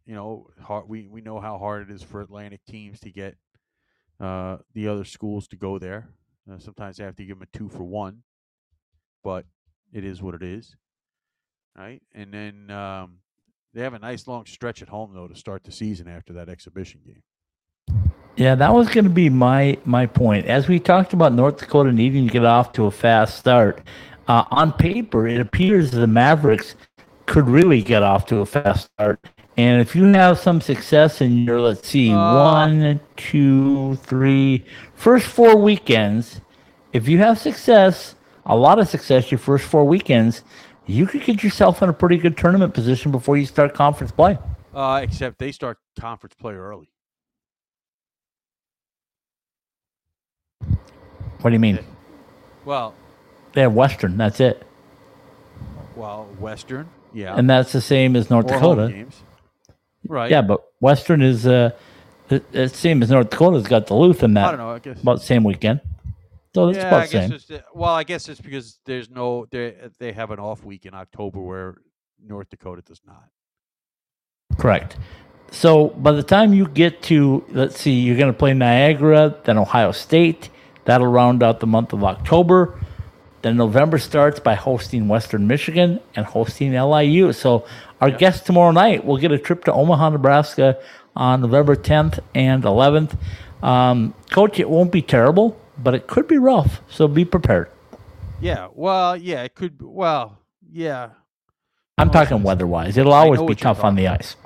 you know, hard, we we know how hard it is for Atlantic teams to get uh, the other schools to go there. Uh, sometimes they have to give them a two for one, but it is what it is, right? And then um, they have a nice long stretch at home though to start the season after that exhibition game. Yeah, that was going to be my my point. As we talked about North Dakota needing to get off to a fast start, uh, on paper it appears the Mavericks could really get off to a fast start. And if you have some success in your, let's see, one, two, three, first four weekends, if you have success, a lot of success, your first four weekends, you could get yourself in a pretty good tournament position before you start conference play. Uh, except they start conference play early. What do you mean? Well, They have Western. That's it. well, Western, yeah, and that's the same as North or Dakota. games, right? Yeah, but Western is uh, the, the same as North Dakota's got Duluth in that. I don't know. I guess. about the same weekend. So it's yeah, about I guess same. it's well, I guess it's because there's no they they have an off week in October where North Dakota does not. Correct. So by the time you get to, let's see, you're going to play Niagara, then Ohio State. That'll round out the month of October. Then November starts by hosting Western Michigan and hosting LIU. So our guest tomorrow night will get a trip to Omaha, Nebraska on November 10th and 11th. Um, Coach, it won't be terrible, but it could be rough. So be prepared. Yeah, well, yeah, it could. be Well, yeah, I'm talking weather-wise. It'll always be tough on the ice.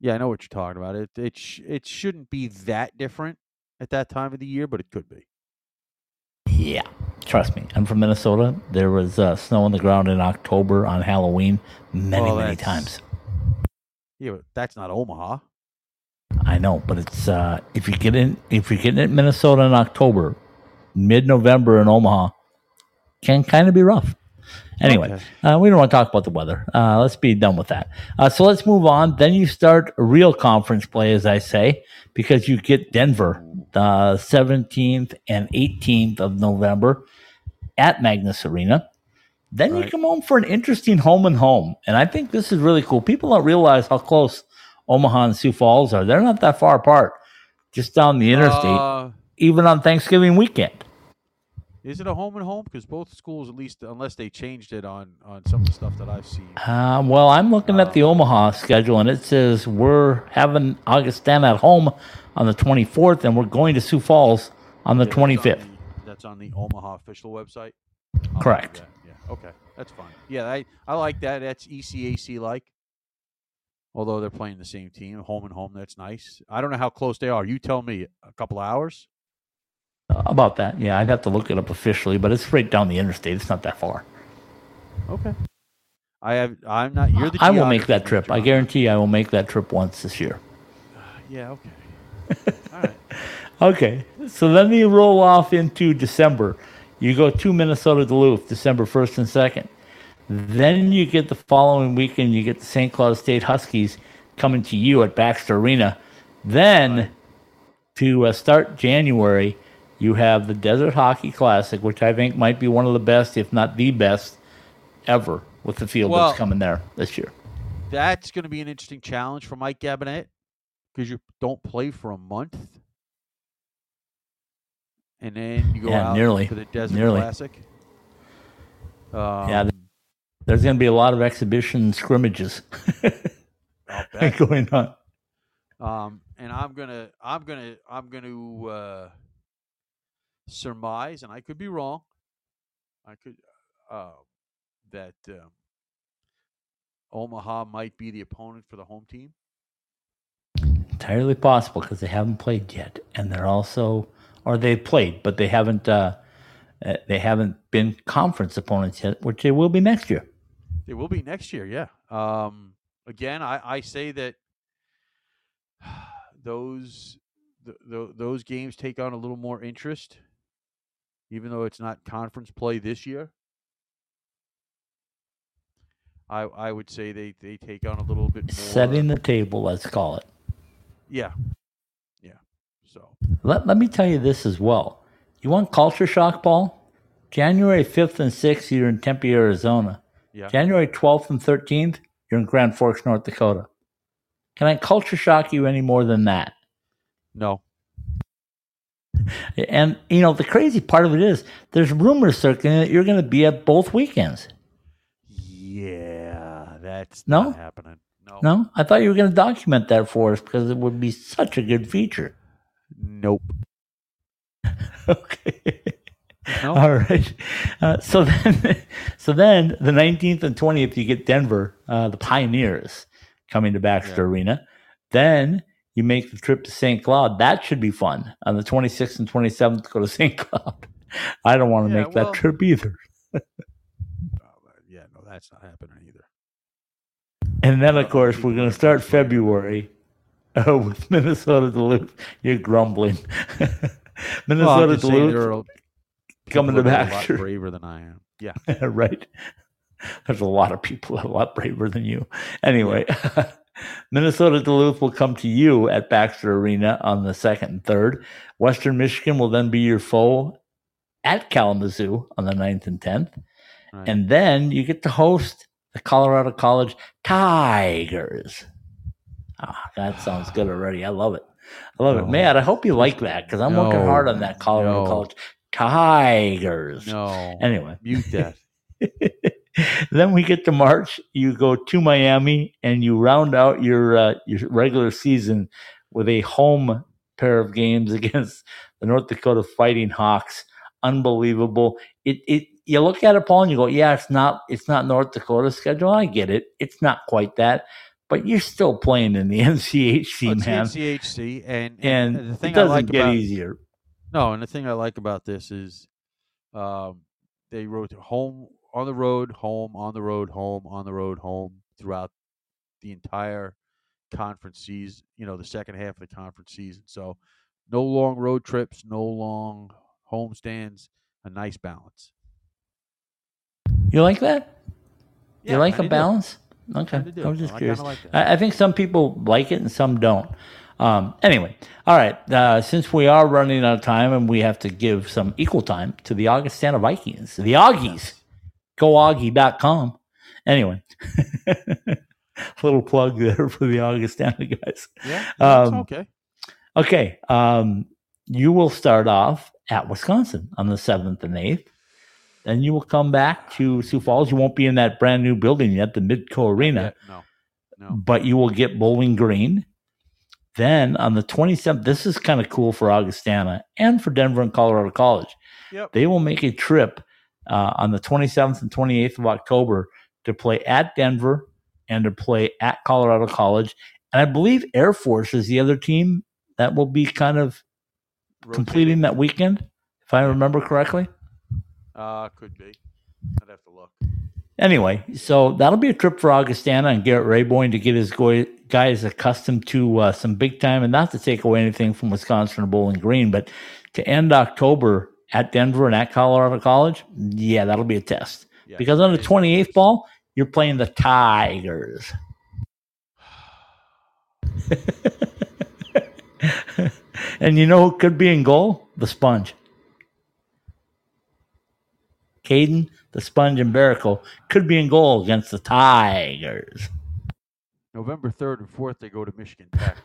yeah. I know what you're talking about. It it sh- it shouldn't be that different at that time of the year, but it could be. Yeah, trust me. I'm from Minnesota. There was uh, snow on the ground in October on Halloween many, Well, many times. Yeah, but that's not Omaha. I know, but it's uh, if you get in, if you're getting it in Minnesota in October, mid-November in Omaha, can kind of be rough. Anyway, Okay. uh, we don't want to talk about the weather. Uh, let's be done with that. Uh, so let's move on. Then you start real conference play, as I say, because you get Denver the 17th and 18th of November at Magnus Arena. Then you come home for an interesting home and home. And I think this is really cool. People don't realize how close Omaha and Sioux Falls are. They're not that far apart, just down the interstate, Uh, even on Thanksgiving weekend. Is it a home and home? Because both schools, at least unless they changed it on on some of the stuff that I've seen. Uh, well, I'm looking at the Omaha schedule, and it says we're having Augustana at home on the 24th, and we're going to Sioux Falls on the Yeah, that's on 25th. the- That's on the Omaha official website. I'll Correct. Yeah. Okay. That's fine. Yeah, I I like that. That's ECAC like. Although they're playing the same team, home and home, that's nice. I don't know how close they are. You tell me. A couple hours. About that, yeah, I'd have to look it up officially, but it's right down the interstate. It's not that far. Okay. I have. I'm not. You're the. I will make that trip. I guarantee I will make that trip once this year. <sighs> Yeah. Okay. <laughs> All right. Okay, so then you roll off into December. You go to Minnesota Duluth, December 1st and 2nd. Then you get the following weekend, you get the St. Cloud State Huskies coming to you at Baxter Arena. Then to uh, start January, You have the Desert Hockey Classic, which I think might be one of the best, if not the best, ever with the field Well- that's coming there this year. That's going to be an interesting challenge for Mike Gabinet because you don't play for a month, and then you go Yeah, out nearly. for the Desert Nearly. Classic. Um, Yeah, There's going to be a lot of exhibition scrimmages <laughs> going on. Um, and I'm gonna, I'm gonna, I'm gonna uh, surmise, and I could be wrong. I could uh, that um, Omaha might be the opponent for the home team. Entirely possible because they haven't played yet, and they're also, or they've played, but they haven't. Uh, uh, they haven't been conference opponents yet, which they will be next year. They will be next year, yeah. Um, again, I, I say that <sighs> those th- th- those games take on a little more interest, even though it's not conference play this year. I I would say they, they take on a little bit more. Setting the table, let's call it. yeah, yeah. So Let, let me tell you this as well. You want culture shock, Paul? January 5th and 6th, you're in Tempe, Arizona. yeah, January 12th and 13th, you're in Grand Forks, North Dakota. Can I culture shock you any more than that? no, And, you know, the crazy part of it is there's rumors circulating that you're going to be at both weekends. yeah, that's No? not happening. No, No? I thought you were going to document that for us because it would be such a good feature. nope. <laughs> Okay. No. All right. Uh, so then, <laughs> so then the 19th and 20th, you get Denver, uh, the Pioneers coming to Baxter Yeah. Arena. Then you make the trip to St. Cloud. That should be fun. On the 26th and 27th, go to <laughs> St. Cloud. I don't want to Yeah, make that trip either. Uh, yeah, no, that's not happening either. And then, of course, we're going to start February uh, <laughs> with Minnesota Duluth. You're grumbling. <laughs> Well, Minnesota saying Duluth coming to that a lot braver than I am. Yeah. right. There's a lot of people a lot braver than you. Anyway, Minnesota Duluth will come to you at Baxter Arena on the second and third. Western Michigan will then be your foe at Kalamazoo on the 9th and 10th. Right. And then you get to host the Colorado College Tigers. Ah, that sounds good already. I love it. I love it. No. Matt, I hope you like that because I'm working hard on that Colorado No. College Tigers. no. Anyway, Mute that. <laughs> <laughs> then we get to March. You go to Miami and you round out your uh, your regular season with a home pair of games <laughs> against the North Dakota Fighting Hawks. Unbelievable! It it you look at it, Paul, and you go, yeah, it's not it's not North Dakota's schedule. I get it. It's not quite that, but you're still playing in the <laughs> NCHC, Oh, it's the man, NCHC, and, and the thing it doesn't I like get about easier. no, and the thing I like about this is, um, they wrote home on the road, home on the road, home on the road, home throughout the entire conference season. You know, the second half of the conference season. So, no long road trips, no long home stands. A nice balance. You like that? Yeah, you like a balance? Okay. I was just I curious. like. I, I think some people like it and some don't. Um, anyway, all right. Uh, since we are running out of time and we have to give some equal time to the Augustana Vikings, the Augies, goaugie.com. Anyway, <laughs> little plug there for the Augustana guys. Yeah, Um, okay. Okay, um, you will start off at Wisconsin on the 7th and 8th. Then you will come back to Sioux Falls. You won't be in that brand new building yet, the Midco Arena Yeah, no, no. but you will get Bowling Green. Then on the 27th, this is kind of cool for Augustana and for Denver and Colorado College. Yep. They will make a trip uh, on the 27th and 28th of October to play at Denver and to play at Colorado College. And I believe Air Force is the other team that will be kind of completing that weekend, if I remember correctly. Uh, could be. I'd have to look. Anyway, so that'll be a trip for Augustana and Garrett Raboin to get his go- guys accustomed to uh, some big time, and not to take away anything from Wisconsin or Bowling Green, but to end October at Denver and at Colorado College, yeah, that'll be a test. Yeah, because on the it is. 28th ball, you're playing the Tigers. <laughs> and you know who could be in goal? The Sponge. Kaidan, the Sponge, and Mbereko could be in goal against the Tigers. November 3rd and 4th, they go to Michigan Tech.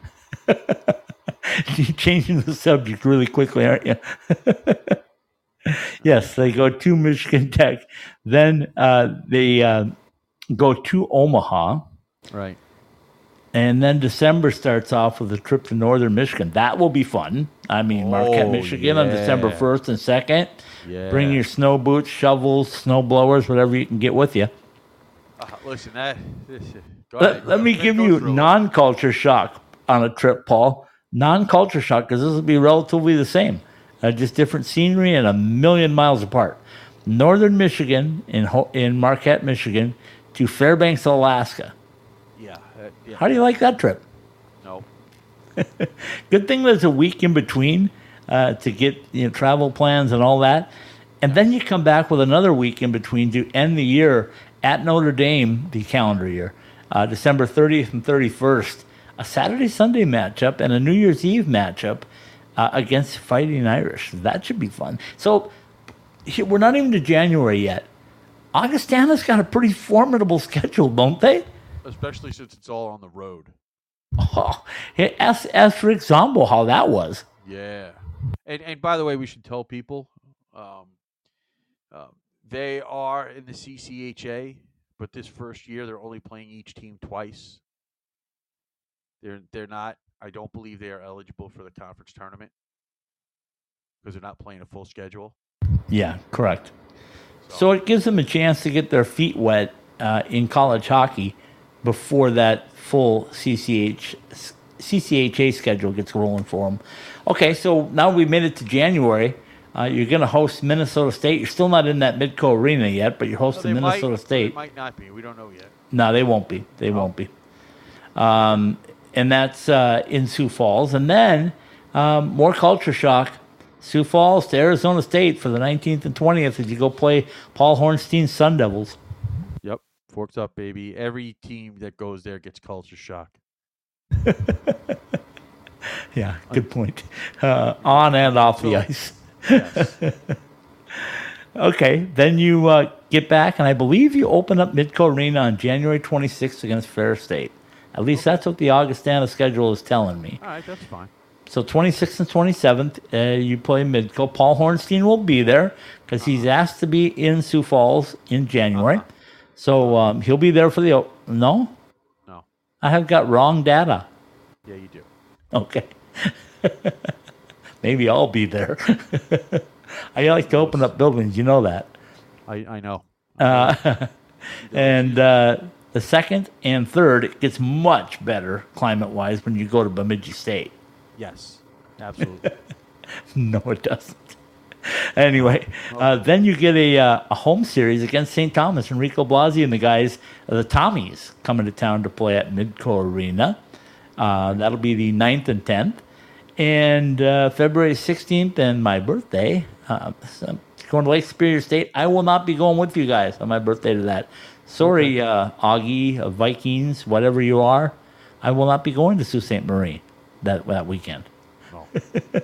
<laughs> You're changing the subject really quickly, aren't you? <laughs> <laughs> yes, they go to Michigan <laughs> Tech. Then uh, they uh, go to Omaha. Right. And then December starts off with a trip to northern Michigan. That will be fun. I mean, Marquette, Oh, Michigan on December 1st and 2nd. Yeah. Bring your snow boots, shovels, snow blowers, whatever you can get with you. Uh, listen, that. This, Let, let me give you non culture shock on a trip, Paul. Non culture shock, because this will be relatively the same, uh, just different scenery and a million miles apart. Northern Michigan, in, Ho- in Marquette, Michigan, to Fairbanks, Alaska. Yeah. uh, yeah. How do you like that trip? No. <laughs> Good thing there's a week in between uh, to get you know, travel plans and all that. And then you come back with another week in between to end the year at Notre Dame, the calendar year, uh, December 30th and 31st, a Saturday Sunday matchup and a New Year's Eve matchup uh, against Fighting Irish. That should be fun. So we're not even to January yet. Augustana's got a pretty formidable <laughs> schedule, don't they? Especially since it's all on the road. Oh, ask, ask Rick Zombo how that was. Yeah. And and by the way, we should tell people um, um, they are in the CCHA, but this first year they're only playing each team twice. They're they're not. I don't believe they are eligible for the conference tournament because they're not playing a full schedule. Yeah, correct. So it gives them a chance to get their feet wet uh, in college hockey before that full CCH CCHA schedule gets rolling for them. Okay, so now we made it to January. Uh, you're going to host Minnesota State. You're still not in that Midco Arena yet, but you're hosting Minnesota might, State. They might not be. We don't know yet. No, they won't be. They won't be. Um, and that's uh, in Sioux Falls. And then um, more culture shock. Sioux Falls to Arizona State for the 19th and 20th as you go play Paul Hornstein's Sun Devils. Yep. Forks up, baby. Every team that goes there gets culture shock. <laughs> Yeah, good point. Uh, on and off the ice. Yes. <laughs> Okay, then you uh, get back, and I believe you open up Midco Arena on January 26th against Ferris State. At least that's what the Augustana schedule is telling me. All right, that's fine. So 26th and 27th, uh, you play Midco. Paul Hornstein will be there because he's asked to be in Sioux Falls in January. So um, he'll be there for the. No? No. I have got wrong data. Yeah, you do. Okay. <laughs> Maybe I'll be there. <laughs> I like to open up buildings, you know that. I, I know. Uh, <laughs> and uh, the second and third, it gets much better climate wise when you go to Bemidji State. Yes, absolutely. <laughs> no, it doesn't. Anyway, uh, then you get a, uh, a home series against St. Thomas. Enrico Blasi and the guys, uh, the Tommies, coming to town to play at Midco Arena. Uh, that'll be the 9th and 10th. And uh, February 16th and my birthday, uh, so going to Lake Superior State. I will not be going with you guys on my birthday to that. Sorry, uh, Augie of Vikings, whatever you are. I will not be going to Sault Ste. Marie that, that weekend. No. <laughs>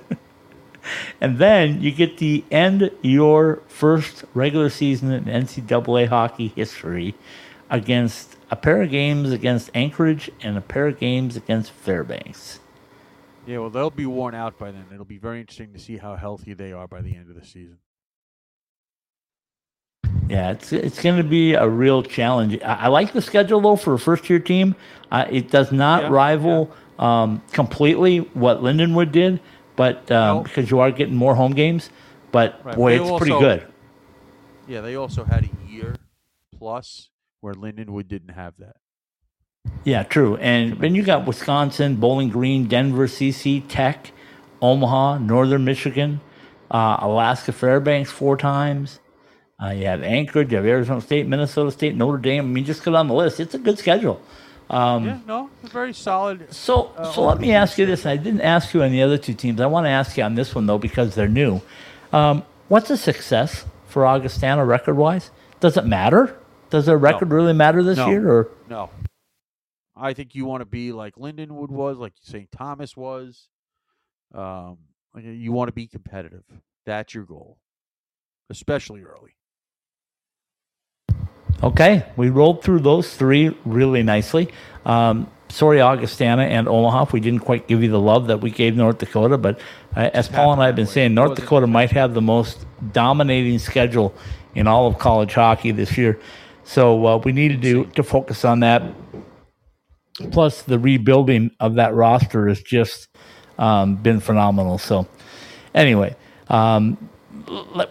And then you get the end your first regular season in NCAA hockey history against a pair of games against Anchorage and a pair of games against Fairbanks. Yeah, well, they'll be worn out by then. It'll be very interesting to see how healthy they are by the end of the season. Yeah, it's it's going to be a real challenge. I, I like the schedule though for a first year team. Uh, it does not Yeah, rival um, completely what Lindenwood did, but um, No. because you are getting more home games. But Right, boy, it's pretty good. Yeah, they also had a year plus where Lindenwood didn't have that. Yeah, true. And then you got Wisconsin, Bowling Green, Denver, CC Tech, Omaha, Northern Michigan, uh, Alaska Fairbanks four times. Uh, you have Anchorage, you have Arizona State, Minnesota State, Notre Dame. I mean, just go down the list. It's a good schedule. Um, yeah, no, very solid. So, Uh, so let me ask you this. I didn't ask you on the other two teams. I want to ask you on this one though because they're new. Um, what's a success for Augustana record-wise? Does it matter? Does their record really matter this No. year? Or No. I think you want to be like Lindenwood was, like St. Thomas was. Um, you want to be competitive. That's your goal, especially early. Okay, we rolled through those three really nicely. Um, sorry, Augustana and Omaha, if we didn't quite give you the love that we gave North Dakota. But uh, as Paul and I have been saying, North Dakota might have the most dominating schedule in all of college hockey this year. So uh, we needed to to focus on that. Plus, the rebuilding of that roster has just um, been phenomenal. So, anyway, um,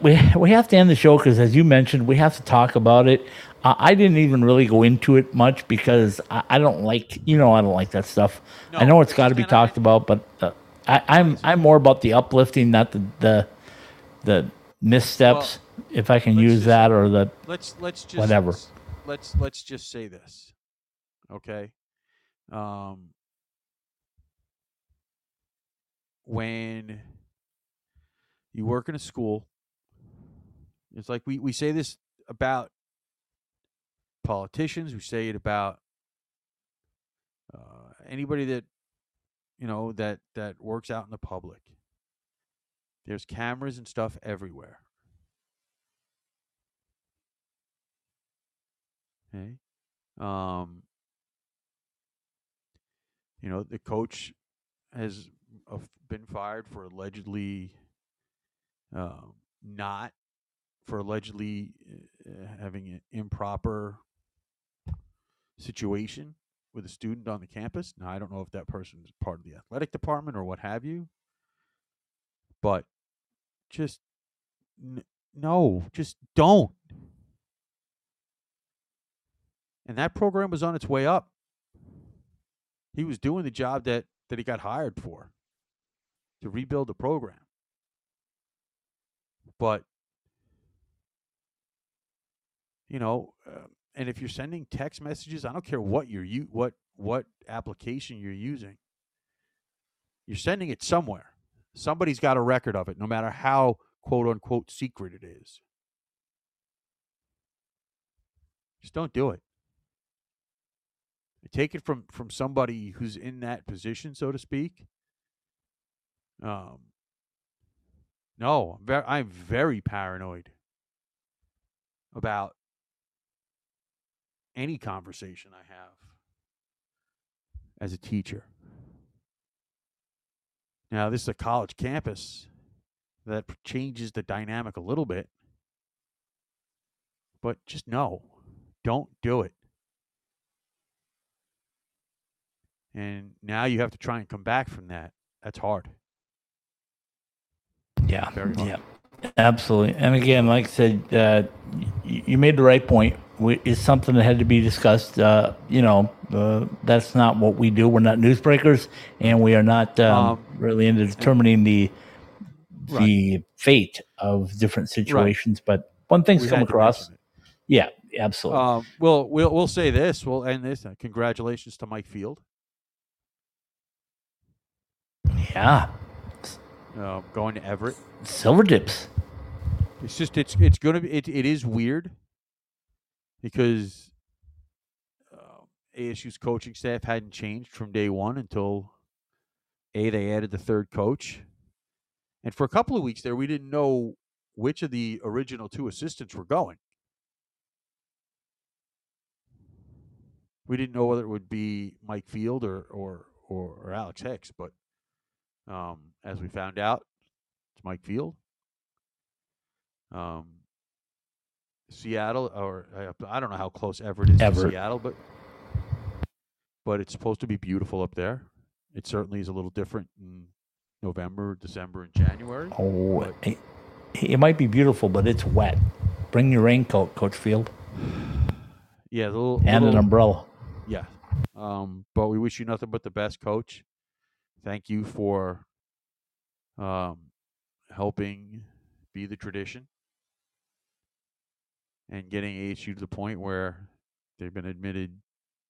we we have to end the show because, as you mentioned, we have to talk about it. Uh, I didn't even really go into it much because I, I don't like, you know, I don't like that stuff. I know it's got to be and I- talked about, but uh, I, I'm I'm more about the uplifting, not the the, the missteps, if I can use just- that, or the let's let's just Whatever. Let's let's just say this, okay? Um, when you work in a school, it's like we we say this about politicians. We say it about uh, anybody that you know that that works out in the public. There's cameras and stuff everywhere. Okay. Um, you know, the coach has uh, been fired for allegedly um, not for allegedly uh, having an improper situation with a student on the campus. Now, I don't know if that person is part of the athletic department or what have you, but just n- no, just don't. And that program was on its way up. He was doing the job that that he got hired for to rebuild the program. But you know, uh, and if you're sending text messages, I don't care what you're you what what application you're using. You're sending it somewhere. Somebody's got a record of it, no matter how quote unquote secret it is. Just don't do it. Take it from from somebody who's in that position, so to speak. Um, no, I'm very, I'm very paranoid about any conversation I have as a teacher. Now, this is a college campus that changes the dynamic a little bit, but just no, don't do it. And now you have to try and come back from that. That's hard. Yeah, hard. yeah, absolutely. And again, like I said, uh, you made the right point. We, it's something that had to be discussed. Uh, you know, uh, that's not what we do. We're not newsbreakers, and we are not um, Um, really into determining the the fate of different situations. But one things We come across, yeah, absolutely. Um, well, we'll we'll say this. We'll end this. Uh, congratulations to Mike Field, yeah, uh, going to Everett. Silvertips. It's just it's it's gonna be it, it is weird because uh, ASU's coaching staff hadn't changed from day one until a they added the third coach, and for a couple of weeks there we didn't know which of the original two assistants were going. We didn't know whether it would be Mike Field or or or, or Alex Hicks, but um, as we found out, it's Mike Field. Um, Seattle, or I- I don't know how close Everett is Everett. to Seattle, but but it's supposed to be beautiful up there. It certainly is a little different in November, December, and January. Oh, but- it, it might be beautiful, but it's wet. Bring your raincoat, Coach Field, <sighs> yeah, little, and an umbrella. Yeah. Um, but we wish you nothing but the best, coach. Thank you for um, helping be the tradition and getting ASU to the point where they've been admitted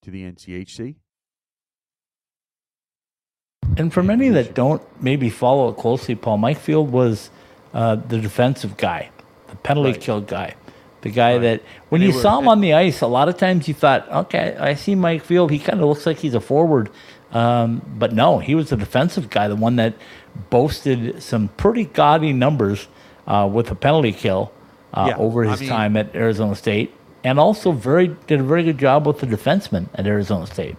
to the NCHC. And for many that don't maybe follow it closely, Paul, Mike Field was uh, the defensive guy, the penalty Right. kill guy, the guy Right. that when And you they were- saw him and- on the ice, a lot of times you thought, okay, I see Mike Field. He kind of looks like he's a forward. Um, but no, he was the defensive guy, the one that boasted some pretty gaudy numbers uh, with a penalty kill uh, Yeah, over I his mean- time at Arizona State. and also very did a very good job with the defenseman at Arizona State.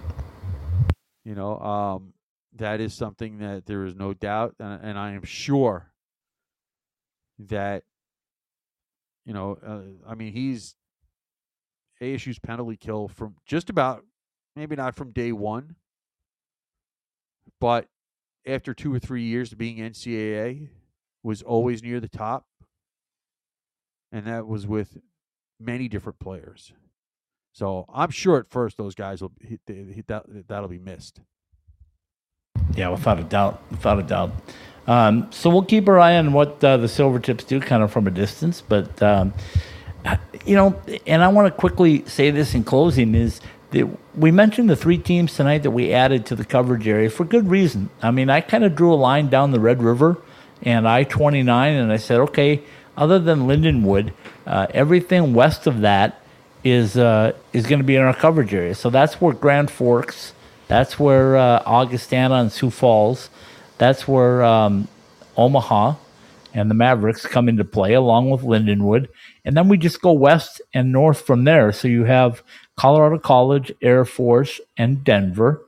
You know, um, that is something that there is no doubt, and, and I am sure that you know, uh, I mean, he's ASU's penalty kill from just about maybe not from day one, but after two or three years of being NCAA, was always near the top, and that was with many different players. So I'm sure at first those guys will that that'll be missed. Yeah, without a doubt, without a doubt. Um, so we'll keep our eye on what uh, the Silvertips do, kind of from a distance. But um, you know, and I want to quickly say this in closing: is that we mentioned the three teams tonight that we added to the coverage area for good reason. I mean, I kind of drew a line down the Red River and I 29, and I said, okay, other than Lindenwood, uh, everything west of that is uh, is going to be in our coverage area. So that's where Grand Forks, that's where uh, Augustana and Sioux Falls, that's where um, Omaha and the Mavericks come into play, along with Lindenwood. And then we just go west and north from there. So you have Colorado College, Air Force, and Denver.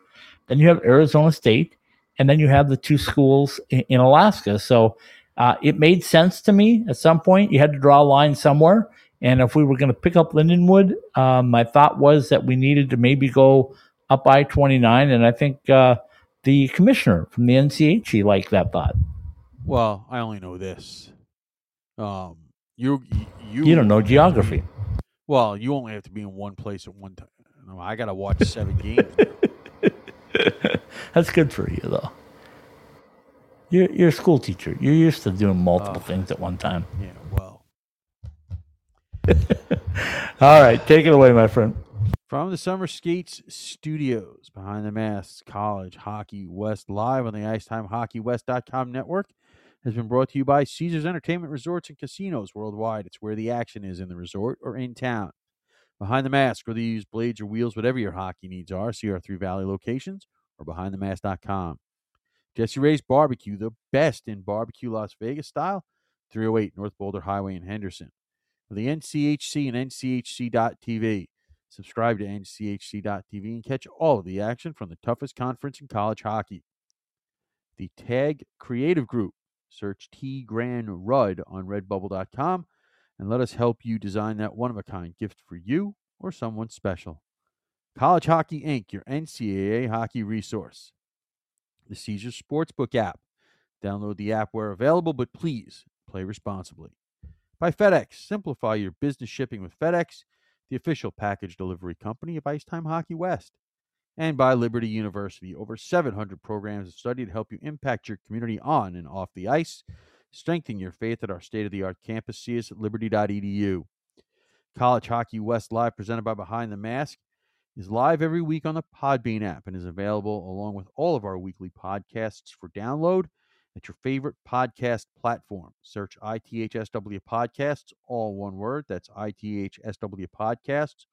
Then you have Arizona State and then you have the two schools in, in Alaska. So uh, it made sense to me at some point. You had to draw a line somewhere. And if we were going to pick up Lindenwood, um, my thought was that we needed to maybe go up I 29. And I think uh, the commissioner from the NCHC liked that thought. Well, I only know this. Um, you, you, you don't know geography. Well, you only have to be in one place at one time. I got to watch seven games. <laughs> That's good for you, though. You're, you're a school teacher. You're used to doing multiple uh, things at one time. Yeah, well. <laughs> All right, take it away, my friend. From the Summer Skates Studios, behind the masks, College Hockey West live on the IcetimeHockeyWest.com network has been brought to you by Caesars Entertainment Resorts and Casinos worldwide. It's where the action is in the resort or in town. Behind the mask, whether you use blades or wheels, whatever your hockey needs are, see our three valley locations or behindthemask.com. Jessie Rae's Barbecue, the best in barbecue Las Vegas style, 308 North Boulder Highway in Henderson. For the NCHC and NCHC.TV. Subscribe to NCHC.TV and catch all of the action from the toughest conference in college hockey. The Tag Creative Group. Search T Grand Rudd on redbubble.com and let us help you design that one of a kind gift for you or someone special. College Hockey Inc., your NCAA hockey resource. The Caesars Sportsbook app. Download the app where available, but please play responsibly. By FedEx, simplify your business shipping with FedEx, the official package delivery company of Icetime Hockey West. And by Liberty University, over 700 programs of study to help you impact your community on and off the ice. Strengthen your faith at our state of the art campus. See us at liberty.edu. College Hockey West Live, presented by Behind the Mask is live every week on the Podbean app and is available along with all of our weekly podcasts for download at your favorite podcast platform. Search ITHSW Podcasts, all one word. That's ITHSW Podcasts,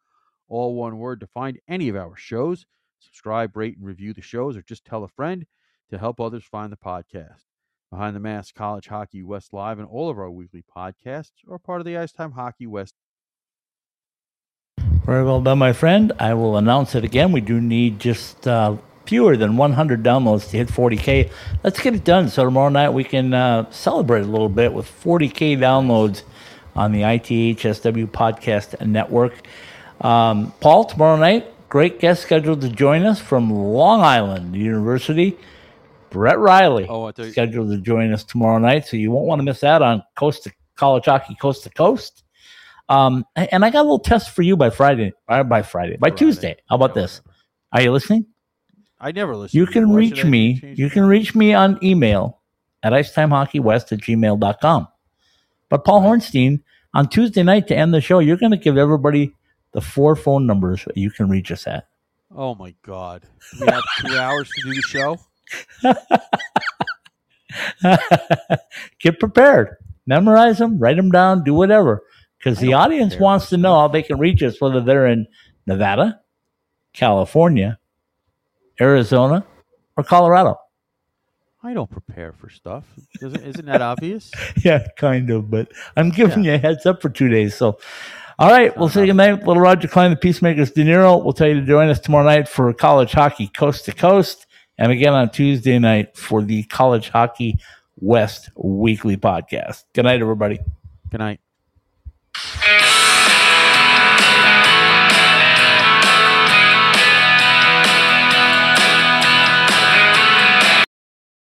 all one word to find any of our shows. Subscribe, rate, and review the shows, or just tell a friend to help others find the podcast. Behind the Mask College Hockey West Live and all of our weekly podcasts are part of the Ice Time Hockey West very well done, my friend. I will announce it again. We do need just uh, fewer than 100 downloads to hit 40K. Let's get it done so tomorrow night we can uh, celebrate a little bit with 40K downloads on the ITHSW Podcast Network. Um, Paul, tomorrow night, great guest scheduled to join us from Long Island University. Brett Riley oh, I scheduled to join us tomorrow night, so you won't want to miss out on Coast to College Hockey Coast to Coast. Um, and I got a little test for you by Friday, by Friday, by Friday. Tuesday. How about this? Are you listening? I never listen. You can reach me. You can reach me on email at icetimehockeywest at gmail.com. But Paul right. Hornstein, on Tuesday night to end the show, you're going to give everybody the four phone numbers you can reach us at. Oh my God. We have two <laughs> hours to do the show. <laughs> Get prepared. Memorize them, write them down, do whatever because the audience wants to know how they can reach us, whether they're in Nevada, California, Arizona, or Colorado. I don't prepare for stuff. Isn't, isn't that obvious? <laughs> yeah, kind of. But I'm giving yeah. you a heads up for two days. So, All right, we'll say goodnight. Little Roger Klein, the Peacemakers De Niro. We'll tell you to join us tomorrow night for college hockey coast to coast, and again on Tuesday night for the College Hockey West Weekly Podcast. Good night, everybody. Good night. Thank you.